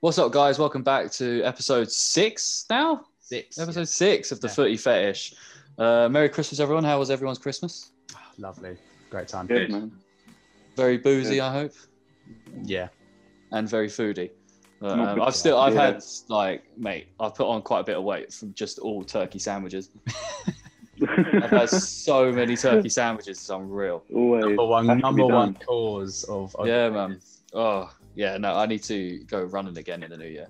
What's up, guys? Welcome back to episode six now. Six. Episode six of the Yeah. Footy Fetish. Uh, Merry Christmas, everyone. How was everyone's Christmas? Ah, Lovely. Great time. Good man. Very boozy, I hope, Yeah. and very foodie. Um. I've still, I've Yeah. had like, mate, I've put on quite a bit of weight from just all turkey sandwiches. I've had so many turkey sandwiches, it's unreal. Always. Number one, has to be number one cause of. Yeah, man. Oh, yeah, no, I need to go running again in the new year.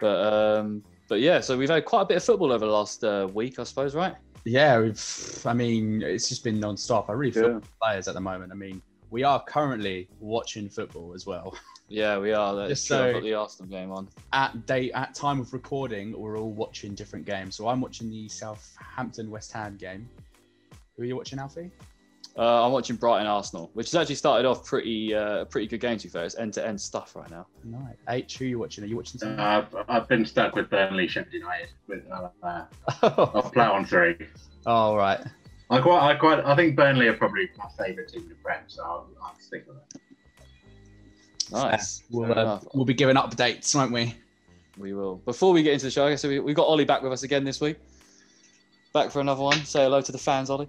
But, um, but yeah, so we've had quite a bit of football over the last uh, week, I suppose, right? Yeah, we've, I mean, it's just been non-stop. I really feel Yeah. players at the moment. I mean, we are currently watching football as well. Yeah, we are. That's Just true. I've the Arsenal game on. At date, at time of recording, we're all watching different games. So I'm watching the Southampton West Ham game. Who are you watching, Alfie? Uh, I'm watching Brighton Arsenal, which has actually started off pretty uh, pretty good game to be fair. It's end to end stuff right now. Nice. H, who are you watching? Are you watching something? Uh, I've, I've been stuck with Burnley, Sheffield United. With uh, I'll plough on through. all right. I quite, I quite, I think Burnley are probably my favourite team in the Prem, so I'll, I'll stick with it. Nice. We'll, uh, we'll be giving updates, won't we? We will. Before we get into the show, I guess we, we've got Ollie back with us again this week. Back for another one. Say hello to the fans, Ollie.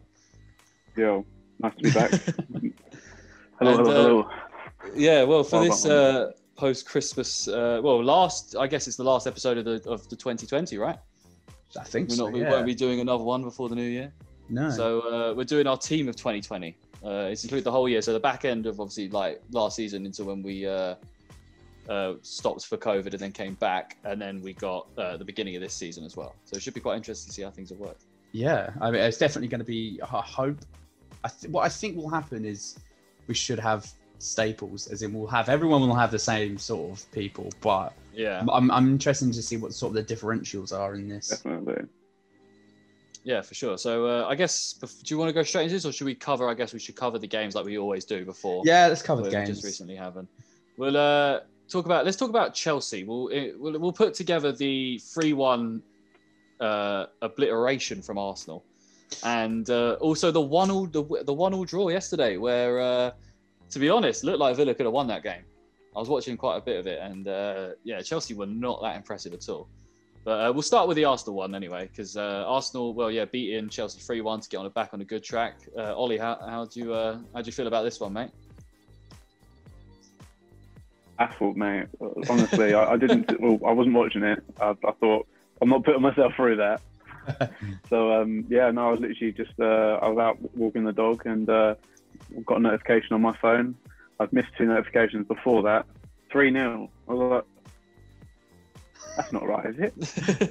Yo, nice to be back. hello, And, hello, uh, hello. Yeah, well, for Well this uh, post Christmas, uh, well, last, I guess it's the last episode of the, of the 2020, right? I think We're so. not, we won't be doing another one before the new year. no. So uh, we're doing our team of 2020. Uh, it's include the whole year. So the back end of obviously like last season into when we uh, uh, stopped for COVID and then came back, and then we got uh, the beginning of this season as well. So it should be quite interesting to see how things have worked. Yeah, I mean, it's definitely going to be. I hope. I th- what I think will happen is we should have staples, as in we'll have everyone will have the same sort of people, but Yeah, I'm, I'm interested to see what sort of the differentials are in this. Definitely. yeah, for sure. So uh, I guess do you want to go straight into this, or should we cover? I guess we should cover the games like we always do before. Yeah, let's cover the we games. just recently haven't. We'll uh, talk about. Let's talk about Chelsea. We'll it, we'll, we'll put together the three-one uh, obliteration from Arsenal, and uh, also the one-all the, the one-all draw yesterday, where uh, to be honest, looked like Villa could have won that game. I was watching quite a bit of it, and uh, yeah, Chelsea were not that impressive at all. But uh, we'll start with the Arsenal one anyway, because uh, Arsenal, well, yeah, beating Chelsea three-one to get on a back on a good track. Uh, Ollie, how how do you how do you feel about this one, mate? Asphalt, mate. Honestly, I, I didn't. Well, I wasn't watching it. I, I thought I'm not putting myself through that. so um, yeah, no, I was literally just uh, I was out walking the dog and uh, got a notification on my phone. I've missed two notifications before that. Three 0 I was like, that's not right, is it?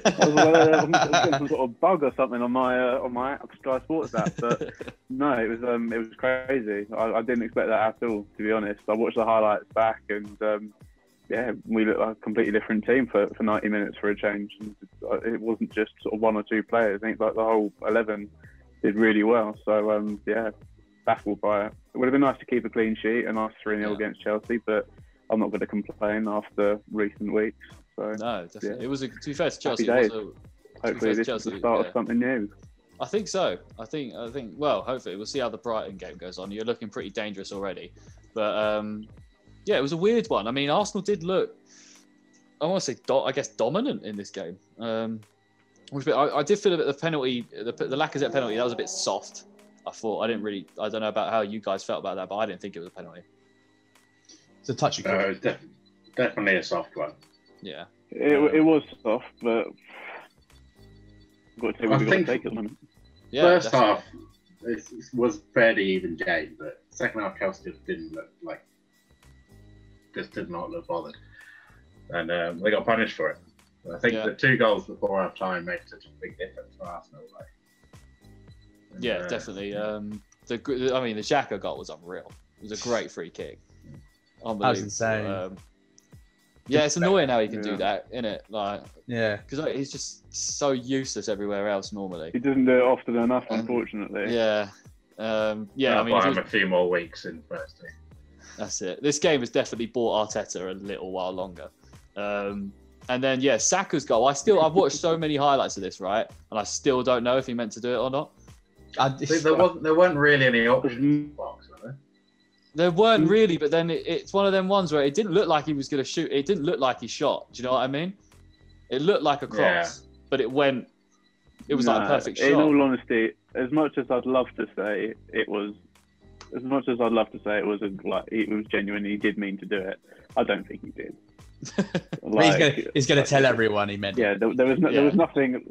I was like, uh, I'm getting some sort of bug or something on my uh, on my Sky Sports app, but no, it was um, it was crazy. I, I didn't expect that at all, to be honest. I watched the highlights back, and um, yeah, we looked like a completely different team for, for 90 minutes for a change. And it wasn't just sort of one or two players. I think like the whole 11 did really well. So um, yeah, baffled by it. It would have been nice to keep a clean sheet and us 3 0 Yeah. against Chelsea, but I'm not going to complain after recent weeks. So No, definitely. Yeah. It was a, to be fair to Chelsea. It was a, hopefully this is the start yeah. of something new. I think so. I think. I think. Well, hopefully we'll see how the Brighton game goes on. You're looking pretty dangerous already, but um, yeah, it was a weird one. I mean, Arsenal did look. I want to say, do, I guess, dominant in this game. Um, which bit- I, I did feel a bit the penalty, the, the Lacazette penalty, that was a bit soft. I thought I didn't really. I don't know about how you guys felt about that, but I didn't think it was a penalty. It's a touchy. Uh, it's def- definitely a soft one. Yeah. It, Um, it was soft, but got to take what I we've got to think- take at the moment. Yeah. First definitely. half it, it was fairly even game, but second half Chelsea just didn't look like just did not look bothered, and um, they got punished for it. I think Yeah. the two goals before half time made such a big difference for Arsenal. Like, And, Yeah, uh, definitely. Um, the I mean, the Xhaka goal was unreal. It was a great free kick. Unbelievable. insane. Um, yeah, it's annoying how he can do Yeah. that, isn't it? Like, Yeah. because like, he's just so useless everywhere else normally. He doesn't do it often enough, Um, unfortunately. Yeah. Um, yeah, I I'll mean, buy if him was- a few more weeks in first team. That's it. This game has definitely bought Arteta a little while longer. Um, and then yeah, Saka's goal. I still I've watched so many highlights of this, right? And I still don't know if he meant to do it or not. I, See, there wasn't there weren't really any options in the box, were there? There weren't Mm. really, but then it, it's one of them ones where it didn't look like he was going to shoot. It didn't look like he shot. Do you know what I mean? It looked like a cross, but it went. It was like a Nah, perfect In shot. all honesty, as much as I'd love to say it was, as much as I'd love to say it was a, like it was genuine, he did mean to do it. I don't think he did. But he's Like, gonna he's gonna tell everyone he meant. Yeah, there, there was no, there was nothing.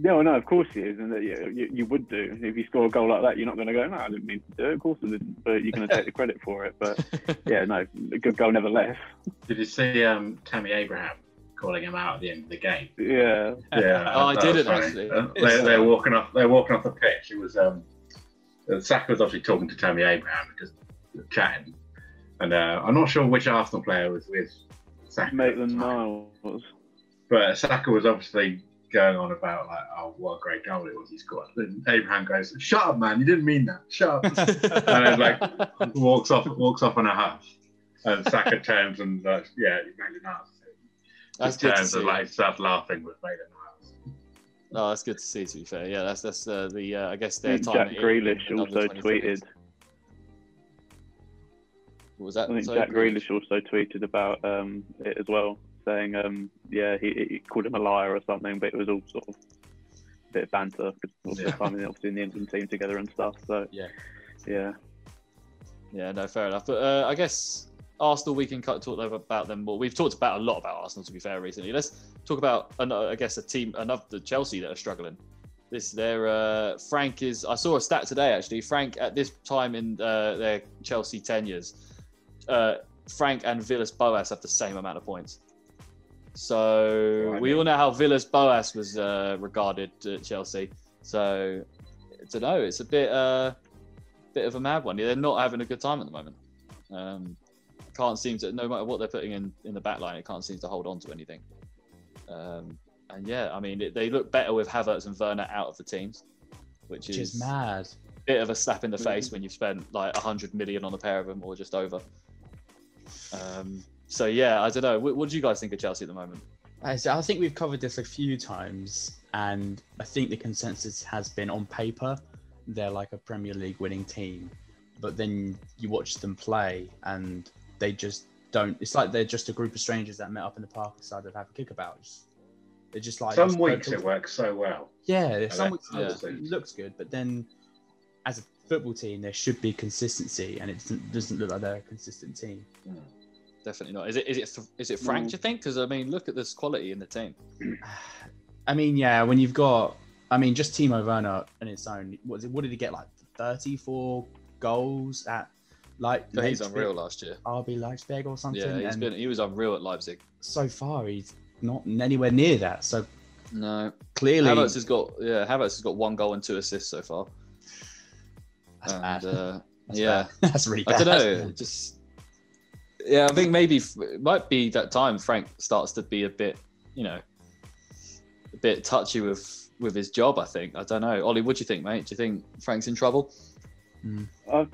No, no, of course he is, and that, yeah, you, you would do if you score a goal like that. You're not going to go, no, I didn't mean to do it. Of course I didn't, but you're going to take the credit for it. But yeah, no, a good goal nevertheless. Did you see um, Tammy Abraham calling him out at the end of the game? Yeah, Yeah, Oh, I didn't funny. actually. Uh, They, they're walking off. They're walking off the pitch. It was um, Saka was obviously talking to Tammy Abraham, just chatting, and uh, I'm not sure which Arsenal player was with Saka. at the Maitland. Niles. But Saka was obviously going on about like, oh, what a great goal it was he scored. Then Abraham goes, "Shut up, man! You didn't mean that. Shut up." and then like walks off, walks off on a huff, and Saka turns and like, yeah, you made it nice. That's Just good to turns see. and like starts laughing with made it nice. No, that's good to see. To be fair, yeah, that's that's uh, the uh, I guess I their time. Jack Grealish also another 20 seconds. tweeted. What was that? I think Sorry, Jack Grealish also tweeted about um, it as well, saying, um, yeah, he, he called him a liar or something, but it was all sort of a bit of banter because Yeah. the time obviously in the England team together and stuff. So Yeah. yeah, Yeah, no, fair enough. But uh, I guess Arsenal, we can talk about them more. We've talked about a lot about Arsenal, to be fair, recently. Let's talk about, I guess, a team, another the Chelsea that are struggling. This, their uh, Frank is. I saw a stat today actually. Frank at this time in uh, their Chelsea tenures, uh, Frank and Villas Boas have the same amount of points. So we all know how Villas Boas was uh, regarded at Chelsea. So I don't know. It's a bit. Uh, bit of a mad one. They're not having a good time at the moment. Um, can't seem to, no matter what they're putting in in the back line, it can't seem to hold on to anything. Um, and yeah, I mean, it, they look better with Havertz and Werner out of the teams, which, Which is, is mad. a bit of a slap in the Mhm. face when you've spent like a hundred million on a pair of them or just over. Um, so yeah, I don't know. What, what do you guys think of Chelsea at the moment? I think we've covered this a few times, and I think the consensus has been on paper they're like a Premier League winning team, but then you watch them play and they just don't. It's like they're just a group of strangers that met up in the park and decided to have a kickabout. It's- They're just like Some just weeks don't it works so well. Yeah, some weeks it yeah. looks, it looks good, but then as a football team, there should be consistency, and it doesn't, doesn't look like they're a consistent team. Definitely not. Is it is it is it Frank? Mm. Do you think? Because I mean, look at this quality in the team. I mean, yeah, when you've got, I mean, just Timo Werner on its own, what, is it, what did he get, like 34 goals at, like, But he's Leipzig- unreal last year. RB Leipzig or something? Yeah, he's and been he was unreal at Leipzig. so far, he's not anywhere near that. So No, clearly, Havertz has got yeah Havertz has got one goal and two assists so far. that's and, bad. Uh, That's yeah, bad. that's really I don't know. Just yeah, I think maybe it might be that time Frank starts to be a bit, you know, a bit touchy with with his job. I think I don't know. Ollie, what do you think, mate? Do you think Frank's in trouble? I,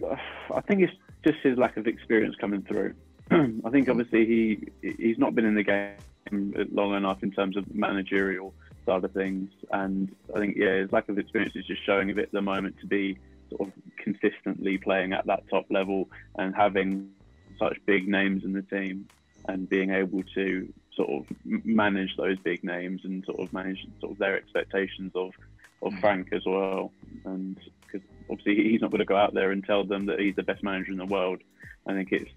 I think it's just his lack of experience coming through. I think obviously he he's not been in the game long enough in terms of managerial side of things, and I think yeah, his lack of experience is just showing a bit at the moment to be sort of consistently playing at that top level and having such big names in the team and being able to sort of manage those big names and sort of manage sort of their expectations of of Frank as well, and because obviously he's not going to go out there and tell them that he's the best manager in the world. I think it's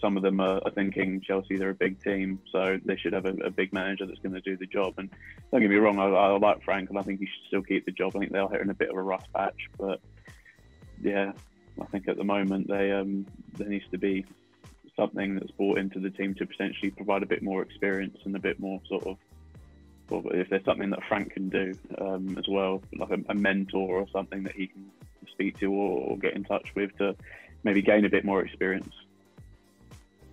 some of them are, are thinking Chelsea they're a big team, so they should have a, a big manager that's going to do the job. And don't get me wrong, I, I like Frank, and I think he should still keep the job. I think they're hitting a bit of a rough patch, but yeah, I think at the moment they um, there needs to be something that's brought into the team to potentially provide a bit more experience and a bit more sort of well, if there's something that Frank can do um, as well, like a, a mentor or something that he can speak to or, or get in touch with to maybe gain a bit more experience.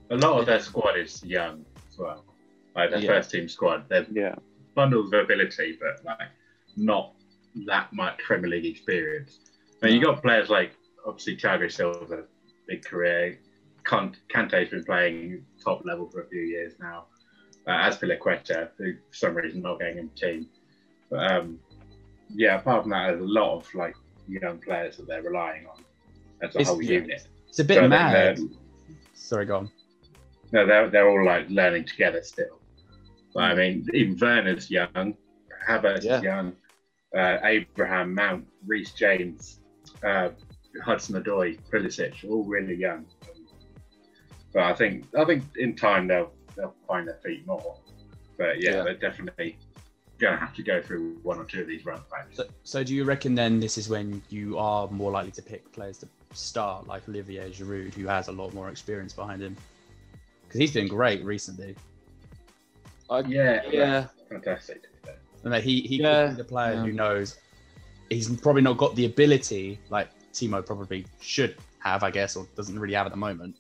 A lot of their squad is young as well. Like their Yeah. first team squad, they're Yeah, bundles of ability, but like not that much Premier League experience. I mean, you got players like obviously Thiago Silva, big career. Kant, Kante's been playing top level for a few years now. Uh, Azpilicueta, who for some reason not getting in the team. But um, yeah, apart from that, there's a lot of like young players that they're relying on as a It's- whole unit. It's a bit think mad. Sorry, go on. No, they're they're all like learning together still. But, I mean, even Werner's young, Havertz Yeah. is young, uh, Abraham, Mount, Reece James, uh, Hudson Odoi, Pulisic, all really young. But I think I think in time they'll they'll find their feet more. But yeah, Yeah. they're definitely gonna have to go through one or two of these run backs. So, so do you reckon then this is when you are more likely to pick players to start, like Olivier Giroud, who has a lot more experience behind him? Because he's been great recently. I, Yeah, yeah. fantastic. to be. And that he he Yeah, could be the player yeah. who knows he's probably not got the ability like Timo probably should have, I guess, or doesn't really have at the moment.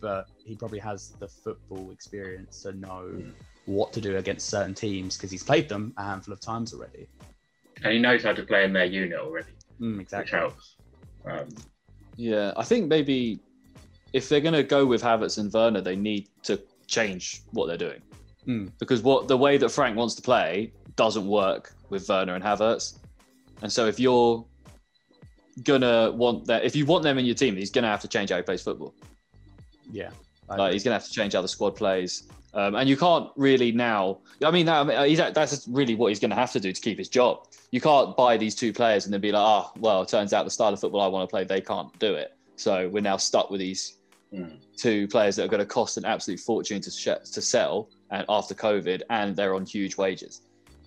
But he probably has the football experience to know Mm. What to do against certain teams because he's played them a handful of times already. And he knows how to play in their unit already, Mm, which helps. Um, Yeah, I think maybe if they're going to go with Havertz and Werner, they need to change what they're doing Hmm. because what the way that Frank wants to play doesn't work with Werner and Havertz, and so if you're gonna want that, if you want them in your team, he's gonna have to change how he plays football. Yeah. Like he's gonna have to change how the squad plays. Um, and you can't really now. I mean, that, I mean, he's, that's really what he's going to have to do to keep his job. You can't buy these two players and then be like, oh, well, it turns out the style of football I want to play, they can't do it. So we're now stuck with these mm. two players that are going to cost an absolute fortune to sh- to sell and after COVID, and they're on huge wages.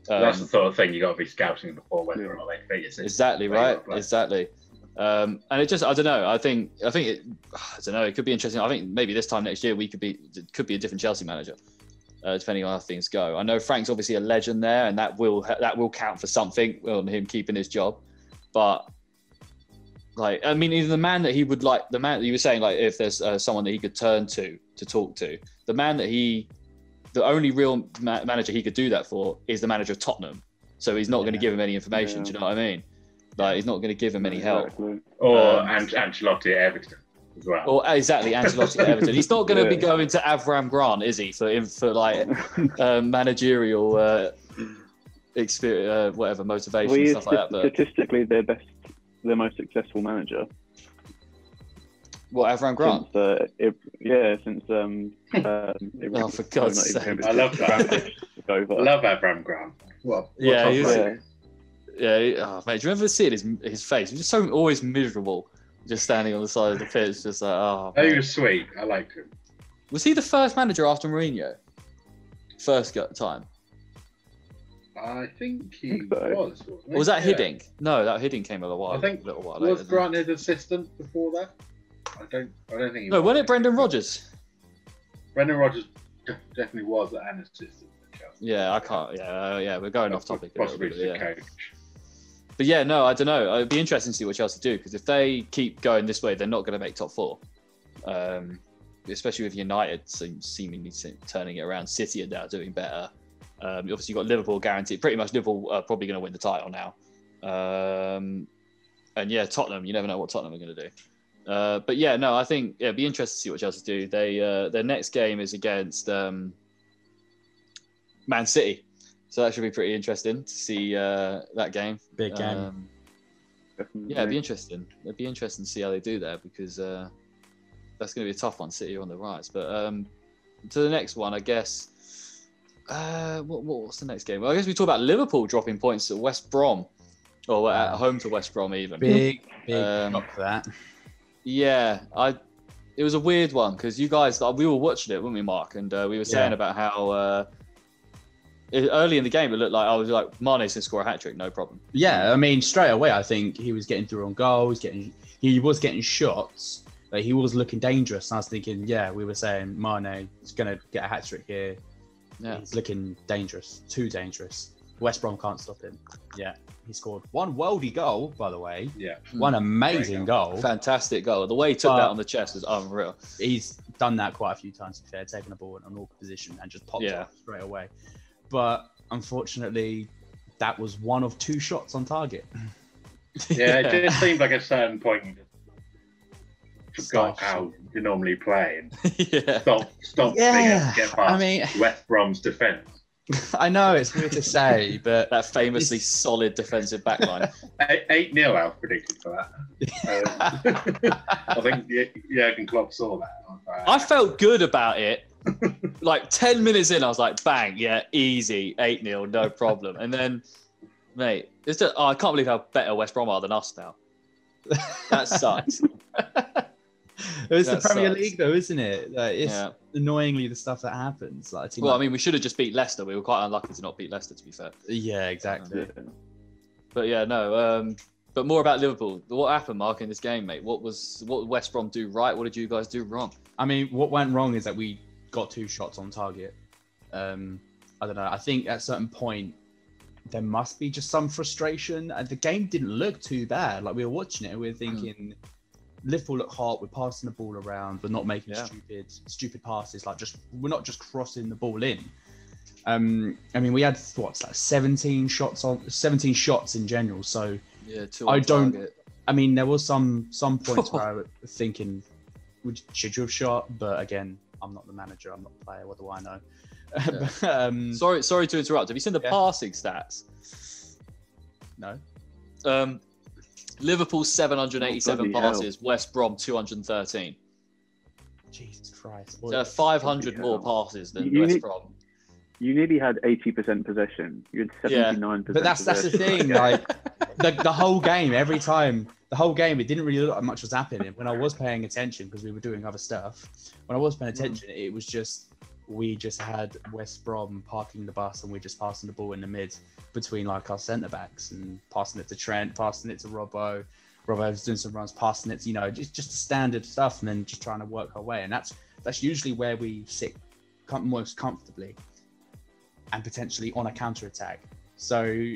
Um, That's the sort of thing you got to be scouting before whether or not they fit exactly right. Exactly. Um, and it just, I don't know. I think, I think it, I don't know. It could be interesting. I think maybe this time next year we could be, it could be a different Chelsea manager, uh, depending on how things go. I know Frank's obviously a legend there, and that will that will count for something on him keeping his job. But like, I mean, even the man that he would like, the man that you were saying, like, if there's uh, someone that he could turn to to talk to, the man that he, the only real ma- manager he could do that for is the manager of Tottenham. So he's not going to give him any information. Yeah. Do you know what I mean? Like, he's not going to give him any help. Or Um, An- Ancelotti at Everton as well. Or exactly, Ancelotti at Everton. He's not going to be going to Avram Grant, is he? For for like um, managerial uh, experience, uh, whatever motivation well, and is stuff like that. But statistically their best, their most successful manager. what Avram Grant? Since, uh, it, yeah, since um, um Oh, for God's sake. I love that. took over. I love Abraham Grant. What? what Yeah, top he's- yeah. Yeah, he- oh, mate, do you remember seeing his his face? He was just so always miserable, just standing on the side of the pitch, just like oh. He was sweet. I liked him. Was he the first manager after Mourinho? First time. I think he think so. was. wasn't? Or was that Yeah. Hiddink? No, that Hiddink came a little while. I think a little while Was later. didn't Grant his assistant before that? I don't. I don't think. he? He No, was. wasn't it Brendan Rodgers? Brendan Rodgers de- definitely was an assistant. Yeah, I can't. Yeah, uh, yeah, we're going off topic. a Possibly bit, the yeah. coach. But yeah, no, I don't know. It'd be interesting to see what Chelsea do because if they keep going this way, they're not going to make top four. Um, especially with United seem, seemingly se- turning it around. City are now doing better. Um, obviously, you've got Liverpool guaranteed. Pretty much, Liverpool are probably going to win the title now. Um, and yeah, Tottenham. You never know what Tottenham are going to do. Uh, but yeah, no, I think yeah, it'd be interesting to see what Chelsea do. They uh, their next game is against um, Man City, so that should be pretty interesting to see uh, that game. Big game. Um, Definitely. yeah, it'd be interesting. It'd be interesting to see how they do there because uh, that's going to be a tough one. City on the rise, but um, to the next one, I guess. Uh, what, what what's the next game? Well, I guess we talk about Liverpool dropping points at West Brom, or at home to West Brom even. Big, big Um, for that. Yeah, I. It was a weird one because you guys, we were watching it, weren't we, Mark? And uh, we were saying Yeah. about how uh, it, early in the game it looked like I was like Mane's can score a hat trick, no problem. Yeah, I mean, straight away, I think he was getting through on goals, getting he was getting shots, but he was looking dangerous. And I was thinking, yeah, we were saying Mane is going to get a hat trick here. Yeah, He's looking dangerous, too dangerous. West Brom can't stop him. Yeah, he scored one worldy goal, by the way, Yeah. one hmm. amazing Great goal. fantastic goal. The way he took But- that on the chest was unreal. He's done that quite a few times. To be fair, taking a ball in an awkward position and just popped Yeah. it straight away. But unfortunately, that was one of two shots on target. Yeah, it just seemed like at a certain point you just forgot how you normally play yeah. stop, stop able get past I mean, West Brom's defence. I know it's weird to say, but That famously solid defensive backline. Eight, eight nil, I predicted for that. Um, I think Jurgen Klopp saw that. I felt good about it. Like 10 minutes in, I was like, bang, yeah, easy, 8 0, no problem. And then, mate, it's just, oh, I can't believe how better West Brom are than us now. That sucks. it's the Premier sucks. League, though, isn't it? Like, it's Yeah. annoyingly the stuff that happens. Like, a team Well, I mean, we should have just beat Leicester. We were quite unlucky to not beat Leicester, to be fair. yeah, exactly. But yeah, no. Um, but more about Liverpool. What happened, Mark, in this game, mate? What was what did West Brom do right? What did you guys do wrong? I mean, what went wrong is that we got two shots on target. Um, I don't know. I think at a certain point there must be just some frustration. And the game didn't look too bad. Like we were watching it, and we were thinking, Liverpool look hot. We're passing the ball around. We're not making Yeah. stupid, stupid passes. Like just we're not just crossing the ball in. Um, I mean, we had what's that? Seventeen shots on, seventeen shots in general. So Yeah, two I don't- target. I mean, there was some some points where I was thinking, would should you have shot? But again, I'm not the manager. I'm not the player. What do I know? But, um, Sorry, sorry to interrupt. Have you seen the Yeah. passing stats? no. Um, Liverpool 787 Oh, bloody hell. passes, West Brom 213. Jesus Christ. So 500 more hell. passes than You West need- Brom. You nearly had 80% possession. You had Yeah. 79%. But that's that's the thing. Like the, the whole game, every time, the whole game, it didn't really look like much was happening. When I was paying attention, because we were doing other stuff, when I was paying mm. attention, it was just we just had West Brom parking the bus and we're just passing the ball in the mid between like our centre backs and passing it to Trent, passing it to Robbo. Robbo was doing some runs, passing it, to, you know, just just the standard stuff, and then just trying to work our way. And that's that's usually where we sit com- most comfortably and potentially on a counter attack. So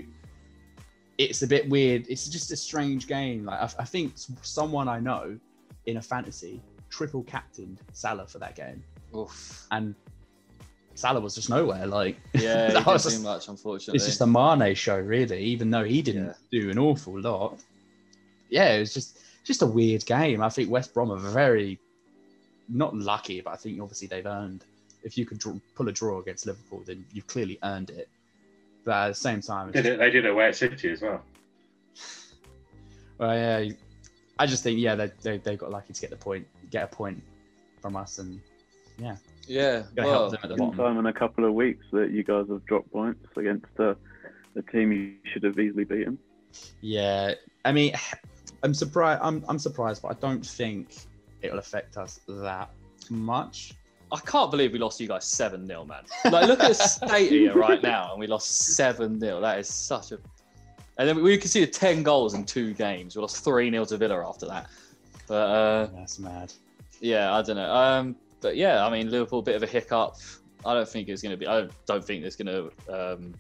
it's a bit weird. It's just a strange game. Like I, I think someone I know in a fantasy triple captained Salah for that game, Oof. and Salah was just nowhere. Like Yeah, That was just- much, unfortunately. it's just a Mane show, really. Even though he didn't Yeah. do an awful lot. Yeah, it was just just a weird game. I think West Brom are very not lucky, but I think obviously they've earned. If you could draw, pull a draw against Liverpool, then you've clearly earned it. But at the same time, it's Did they did it away at City as well. Well, yeah, I just think yeah they, they they got lucky to get the point, get a point from us, and yeah. gonna Well, help them at the bottom. time in a couple of weeks that you guys have dropped points against uh, a team you should have easily beaten. Yeah, I mean, I'm surprised. I'm I'm surprised, but I don't think it'll affect us that much. I can't believe we lost you guys 7 0, man. Like, look at the state of you right now, and we lost 7 0. That is such a. And then we conceded 10 goals in two games. We lost 3 0 to Villa after that. But uh, That's mad. yeah, I don't know. Um, but yeah, I mean, Liverpool, bit of a hiccup. I don't think it's going to be. I don't think there's going to um,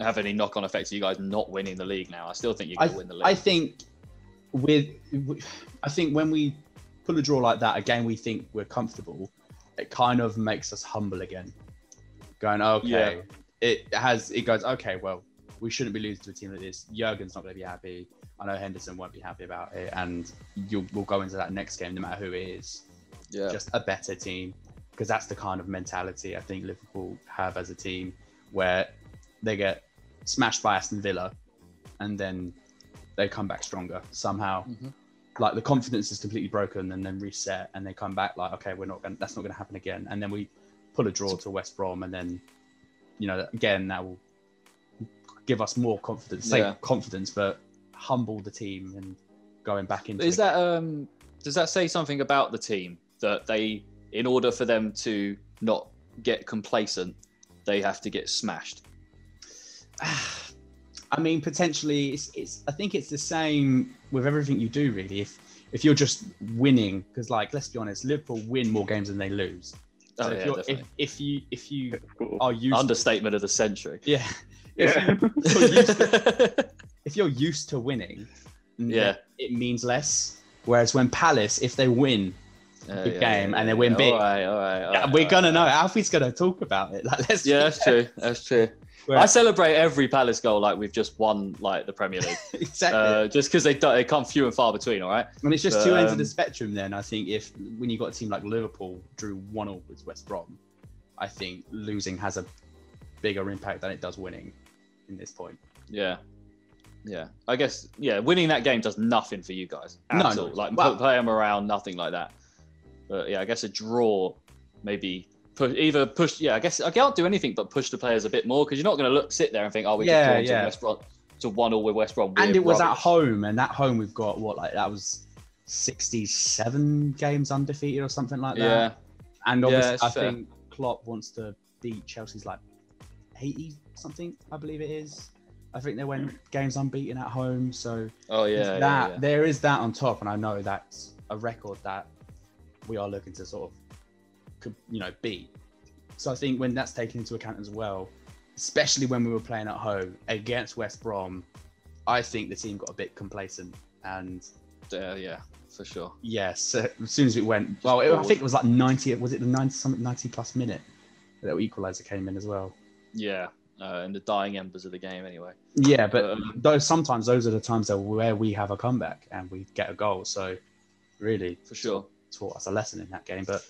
have any knock on effects of you guys not winning the league now. I still think you're going to win the league. I think with I think when we pull a draw like that, again, we think we're comfortable. It kind of makes us humble again, going okay. Yeah. It has it goes okay. Well, we shouldn't be losing to a team like this. Jurgen's not going to be happy. I know Henderson won't be happy about it, and you'll we'll go into that next game no matter who it is. yeah. just a better team because that's the kind of mentality I think Liverpool have as a team where they get smashed by Aston Villa and then they come back stronger somehow. Mhm. Like the confidence is completely broken and then reset and they come back like, okay, we're not going that's not going to happen again. And then we pull a draw to West Brom and then, you know, again, that will give us more confidence, say Yeah. confidence, but humble the team and going back into Is that um does that say something about the team that they in order for them to not get complacent, they have to get smashed? I mean, potentially, it's, it's. I think it's the same with everything you do, really. If if you're just winning, because like, let's be honest, Liverpool win more games than they lose. So Oh, if, yeah, you're, if, definitely. if you if you Of are used, Understatement of the century. yeah, if, Yeah. you're used to, if you're used to winning, Yeah. it means less. Whereas when Palace, if they win, Uh, Big game, and they win big. All right, all right. all yeah, right, we're all gonna right, know. all right. Alfie's gonna talk about it. Like, let's Yeah, that's true. That's true. I celebrate every Palace goal like we've just won like the Premier League, exactly. uh, just because they they come few and far between. All right. And it's just But, two ends of the um, spectrum. Then I think if when you got a team like Liverpool drew one all with West Brom, I think losing has a bigger impact than it does winning in this point. Yeah. Yeah. I guess, yeah, winning that game does nothing for you guys at No, all. no. Like, Well- play them around, nothing like that. But yeah, I guess a draw maybe push, either push, yeah, I guess I can't do anything but push the players a bit more because you're not going to look sit there and think, oh, we Yeah, just yeah. to West Brom to one all with West Brom. and it was at home, and at home we've got what like that was sixty-seven games undefeated or something like that. Yeah. and obviously it's I fair. think Klopp wants to beat Chelsea's like eighty something, I believe it is. I think they went games unbeaten at home, so Oh, yeah. yeah, that yeah. there is that on top, and I know that's a record that we are looking to sort of, could, you know, beat. So I think when that's taken into account as well, especially when we were playing at home against West Brom, I think the team got a bit complacent, and Yeah, yeah, for sure. yes, uh, as soon as it went, well, it, I think it was like ninety. Was it the ninety something ninety plus minute that equaliser came in as well? Yeah. Uh, in the dying embers of the game, anyway. Yeah, but Um, those sometimes those are the times that where we have a comeback and we get a goal. So really, For sure. taught us a lesson in that game. But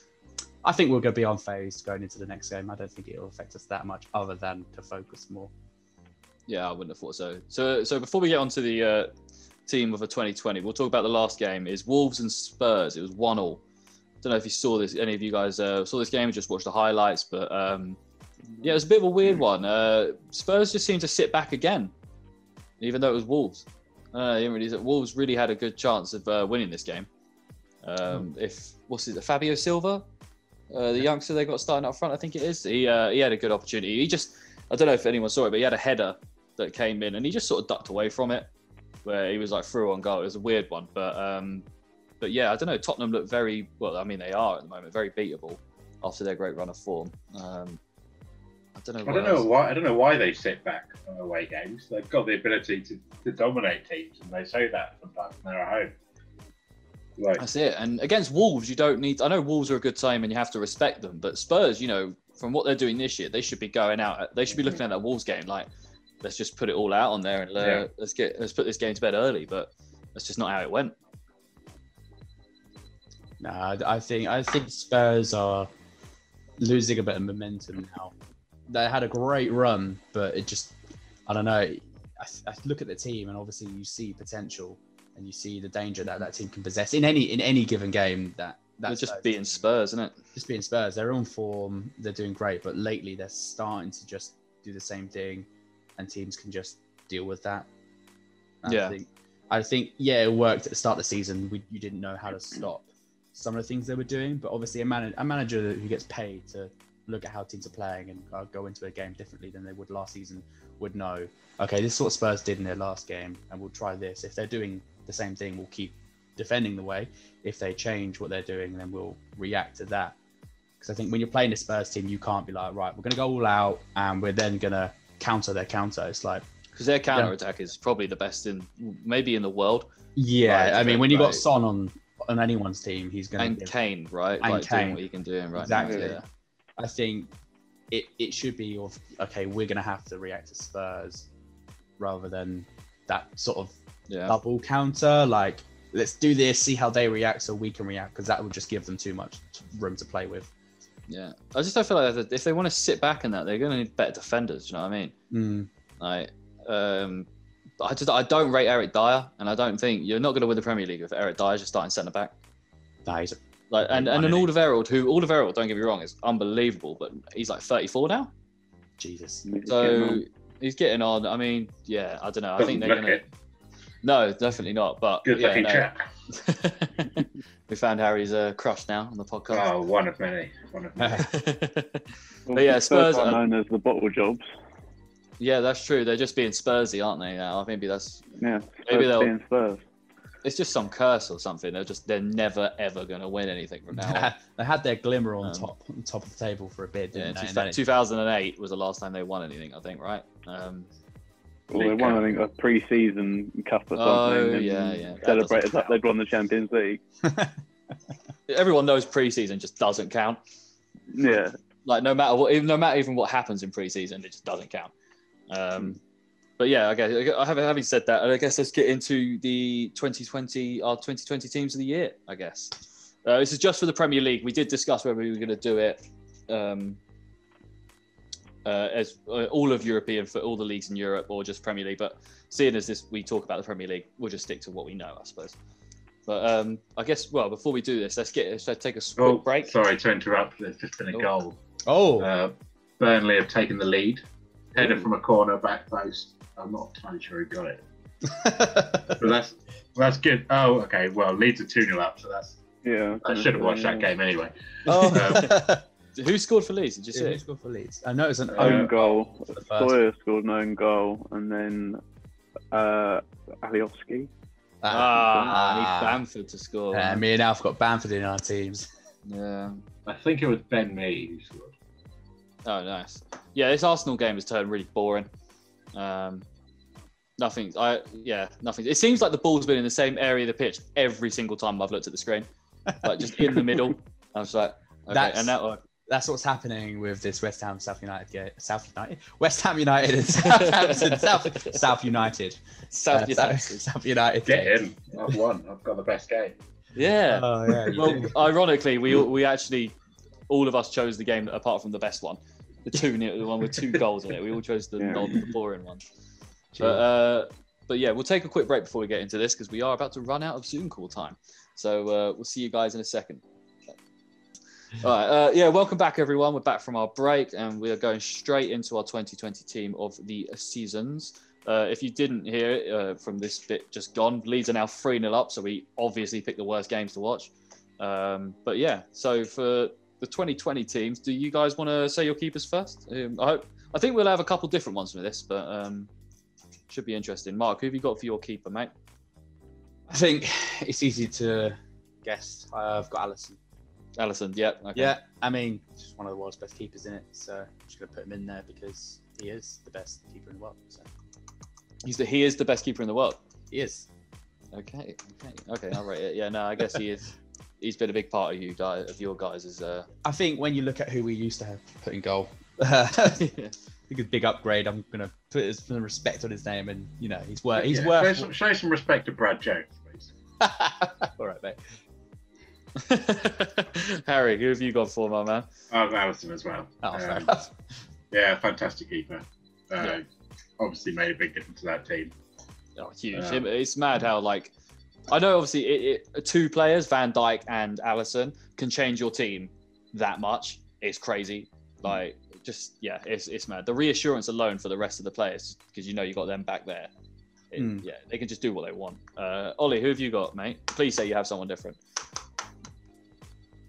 I think we're going to be unfazed going into the next game. I don't think it will affect us that much, other than to focus more. Yeah, I wouldn't have thought so. So, so before we get on to the uh, team of a 2020, we'll talk about the last game. Is Wolves and Spurs. It was one all. Don't know if you saw this. Any of you guys uh, saw this game? Just watched the highlights, but um, yeah, it was a bit of a weird one. Uh, Spurs just seemed to sit back again, even though it was Wolves. Uh, really, Wolves really had a good chance of uh, winning this game. Um, if what's it, Fabio Silva, uh, the youngster they got starting up front, I think it is. He uh, he had a good opportunity. He just, I don't know if anyone saw it, but he had a header that came in and he just sort of ducked away from it, where he was like through on goal. It was a weird one, but um, but yeah, I don't know. Tottenham look very well. I mean, they are at the moment very beatable after their great run of form. Um, I don't know. I don't know why. I don't know why they sit back on away games. They've got the ability to, to dominate teams, and they say that sometimes when they're at home. Like, That's it. And against Wolves, you don't need. I know Wolves are a good team and you have to respect them, but Spurs, you know, from what they're doing this year, they should be going out. They should be looking at that Wolves game like, let's just put it all out on there and uh, Yeah. let's get let's put this game to bed early. But that's just not how it went. No, I I think I think Spurs are losing a bit of momentum now. They had a great run, but it just I don't know. I, I look at the team, and obviously you see potential, and you see the danger that that team can possess in any in any given game. That They're that's just beating Spurs, isn't it? just being Spurs. They're on form. They're doing great, but lately they're starting to just do the same thing, and teams can just deal with that. And Yeah. I think, I think yeah, it worked at the start of the season. We, you didn't know how to stop some of the things they were doing, but obviously a, man, a manager who gets paid to look at how teams are playing and uh, go into a game differently than they would last season would know. Okay, this is what Spurs did in their last game, and we'll try this. If they're doing the same thing, we'll keep defending the way. If they change what they're doing, then we'll react to that. Because I think when you're playing a Spurs team, you can't be like, right, we're going to go all out, and we're then going to counter their counter. It's like, Because their counter attack is probably the best in maybe in the world. yeah, I mean, when you right. got Son on on anyone's team, he's going And to. Kane, right? And like Kane. doing what he can do right Exactly. now. Yeah. I think it, it should be of okay, we're going to have to react to Spurs rather than that sort of Yeah. double counter. Like, let's do this, see how they react, so we can react because that would just give them too much room to play with. Yeah. I just don't feel like if they want to sit back in that, they're going to need better defenders. Do you know what I mean? Mm. Like, um, I just I don't rate Eric Dier, and I don't think you're not going to win the Premier League if Eric Dier's just starting centre back. Nah, he's a- Like, and, and an One Alderweireld, who Alderweireld, don't get me wrong, is unbelievable, but he's like 34 now, Jesus. He's getting so on. he's getting on. I mean, yeah, I don't know. I Doesn't think they're going to. It. No, definitely not. But good yeah, looking no. chap. we found Harry's uh, crush now on the podcast. Oh, one of many. One of many. Well, But yeah, Spurs Spurs are are- known as the bottle jobs. yeah, that's true. They're just being Spursy, aren't they? Now, maybe that's Yeah, Maybe they'll- being Spurs. it's just some curse or something. They're just they're never ever going to win anything from now. on. they had their glimmer on Um, top on top of the table for a bit, Yeah, didn't in they? two- And then it- 2008 was the last time they won anything, I think, right? Um, Well, they won. I think, a pre-season cup or something. Oh, yeah, yeah. That Celebrated that they'd won the Champions League. everyone knows preseason just doesn't count. Yeah, Like no matter what, even no matter even what happens in preseason, it just doesn't count. Um, but yeah, I guess I have having said that, I guess let's get into the 2020 our 2020 teams of the year. I guess uh, this is just for the Premier League. We did discuss whether we were going to do it um, uh, as uh, all of European for all the leagues in Europe or just Premier League. But seeing as this, we talk about the Premier League, we'll just stick to what we know, I suppose. But um, I guess, well, before we do this, let's get let's take a quick Oh, break. sorry to interrupt. There's just been a Oh. goal. Oh, Uh, Burnley have taken the lead. Header from a corner, back post. I'm not entirely sure who got it, but that's that's good. Oh, okay. Well, Leeds are two 0 up, so that's. Yeah. I should have watched that game anyway. oh. Who scored for Leeds? Did you Yeah, see? who scored for Leeds? I know it was an Own own goal. the first. Sawyer scored an own goal, and then uh, Alioski. Ah, I need Bamford to score. Yeah, me and Alf got Bamford in our teams. yeah. I think it was Ben Mee who scored. Oh, nice. Yeah, this Arsenal game has turned really boring. Um, nothing. I yeah, nothing. It seems like the ball's been in the same area of the pitch every single time I've looked at the screen, like just in the middle. I was like, okay, That's- and now That's what's happening with this West Ham South United game. South United, West Ham United, and Southampton South South United. South Uh, United. South, South United. Get game. in. I've won. I've got the best game. Yeah. Oh yeah. well, do. ironically, we we actually all of us chose the game apart from the best one, the two the one with two goals in it. We all chose the Yeah. non boring one. But uh, but yeah, we'll take a quick break before we get into this because we are about to run out of Zoom call time. So uh, we'll see you guys in a second. All right, uh, yeah, welcome back, everyone. We're back from our break, and we are going straight into our 2020 team of the seasons. Uh, if you didn't hear uh, from this bit just gone, Leeds are now 3 0 up, so we obviously picked the worst games to watch. Um, but yeah, so for the 2020 teams, do you guys want to say your keepers first? Um, I hope I think we'll have a couple different ones for this, but um, should be interesting. Mark, who have you got for your keeper, mate? I think it's easy to guess. I've got Alisson. Alisson, yeah. Okay. Yeah, I mean, just one of the world's best keepers in it. So I'm just gonna put him in there because he is the best keeper in the world. So He's the, he is the best keeper in the world. he is. Okay, okay, okay. I'll rate it. Yeah, no, I guess he is. He's been a big part of you guys, of your guys' uh, I think when you look at who we used to have put in goal, I think a big upgrade. I'm gonna put some respect on his name, and you know he's worth. He's Yeah, worth. Show some, show some respect to Brad Jones, please. All right, mate. Harry, who have you got for, my man? I've Alisson as well. Oh, fair Um, yeah, fantastic keeper. Uh, Yeah. Obviously made a big difference to that team. Oh, huge. Yeah. It- It's mad how like I know obviously it, it, two players, Van Dijk and Alisson, can change your team that much. It's crazy. Like just yeah, it's it's mad. The reassurance alone for the rest of the players because you know you got them back there. It- Hmm. Yeah, they can just do what they want. Uh, Ollie, who have you got, mate? Please say you have someone different.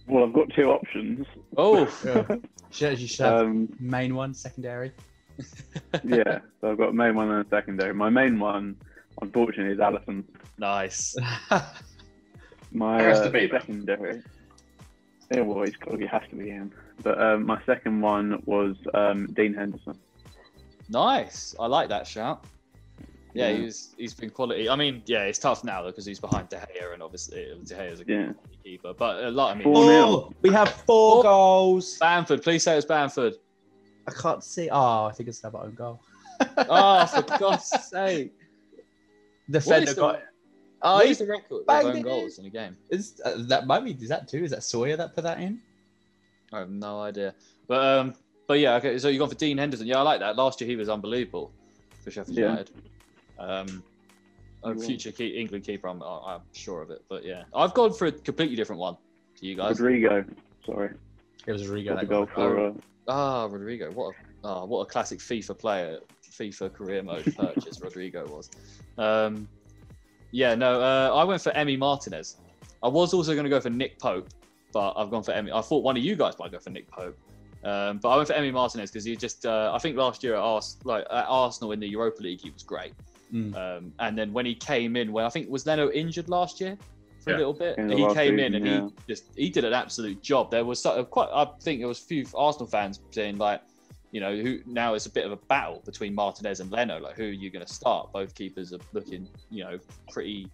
Well, I've got two options. Oh, Yeah. Should you should have Um, main one, secondary. yeah, so I've got a main one and a secondary. My main one, unfortunately, is Alisson. nice. My Has uh, to be, though. secondary. Yeah, well, he's got, he has to be him. But um, my second one was um, Dean Henderson. Nice. I like that shout. Yeah, Yeah. he's he's been quality. I mean, yeah, it's tough now because he's behind De Gea, and obviously De Gea is a good Yeah. keeper. But a lot. I mean, Four nil. we have four goals. Bamford. Please say it's Bamford. I can't see. Oh, I think it's our own goal. Oh, for God's sake! Defender the- got. Oh, What he's, the record of banged own it goals in a game? is, uh, that might be. Is that two? Is that Sawyer that put that in? I have no idea. But um, but yeah, okay. So you gone for Dean Henderson? Yeah, I like that. Last year he was unbelievable for Sheffield Yeah. United. Um, a future key, England keeper, I'm I'm sure of it. But yeah, I've gone for a completely different one to you guys. Rodrigo. Sorry. It was Rodrigo. Got the that goal got for. Uh, Ah, Rodrigo. What a ah, what a classic FIFA player, FIFA career mode purchase Rodrigo was. Um, yeah, no, uh, I went for Emmy Martinez. I was also going to go for Nick Pope, but I've gone for Emmy. I thought one of you guys might go for Nick Pope, um, but I went for Emmy Martinez because he just. Uh, I think last year at, Ars- like, at Arsenal in the Europa League, he was great. Mm. Um, and then when he came in, when I think was Leno injured last year for Yeah. a little bit, In he last came in and yeah. he just he did an absolute job. There was sort of quite, I think there was a few Arsenal fans saying like, you know, who now it's a bit of a battle between Martinez and Leno. Like, who are you going to start? Both keepers are looking, you know, pretty.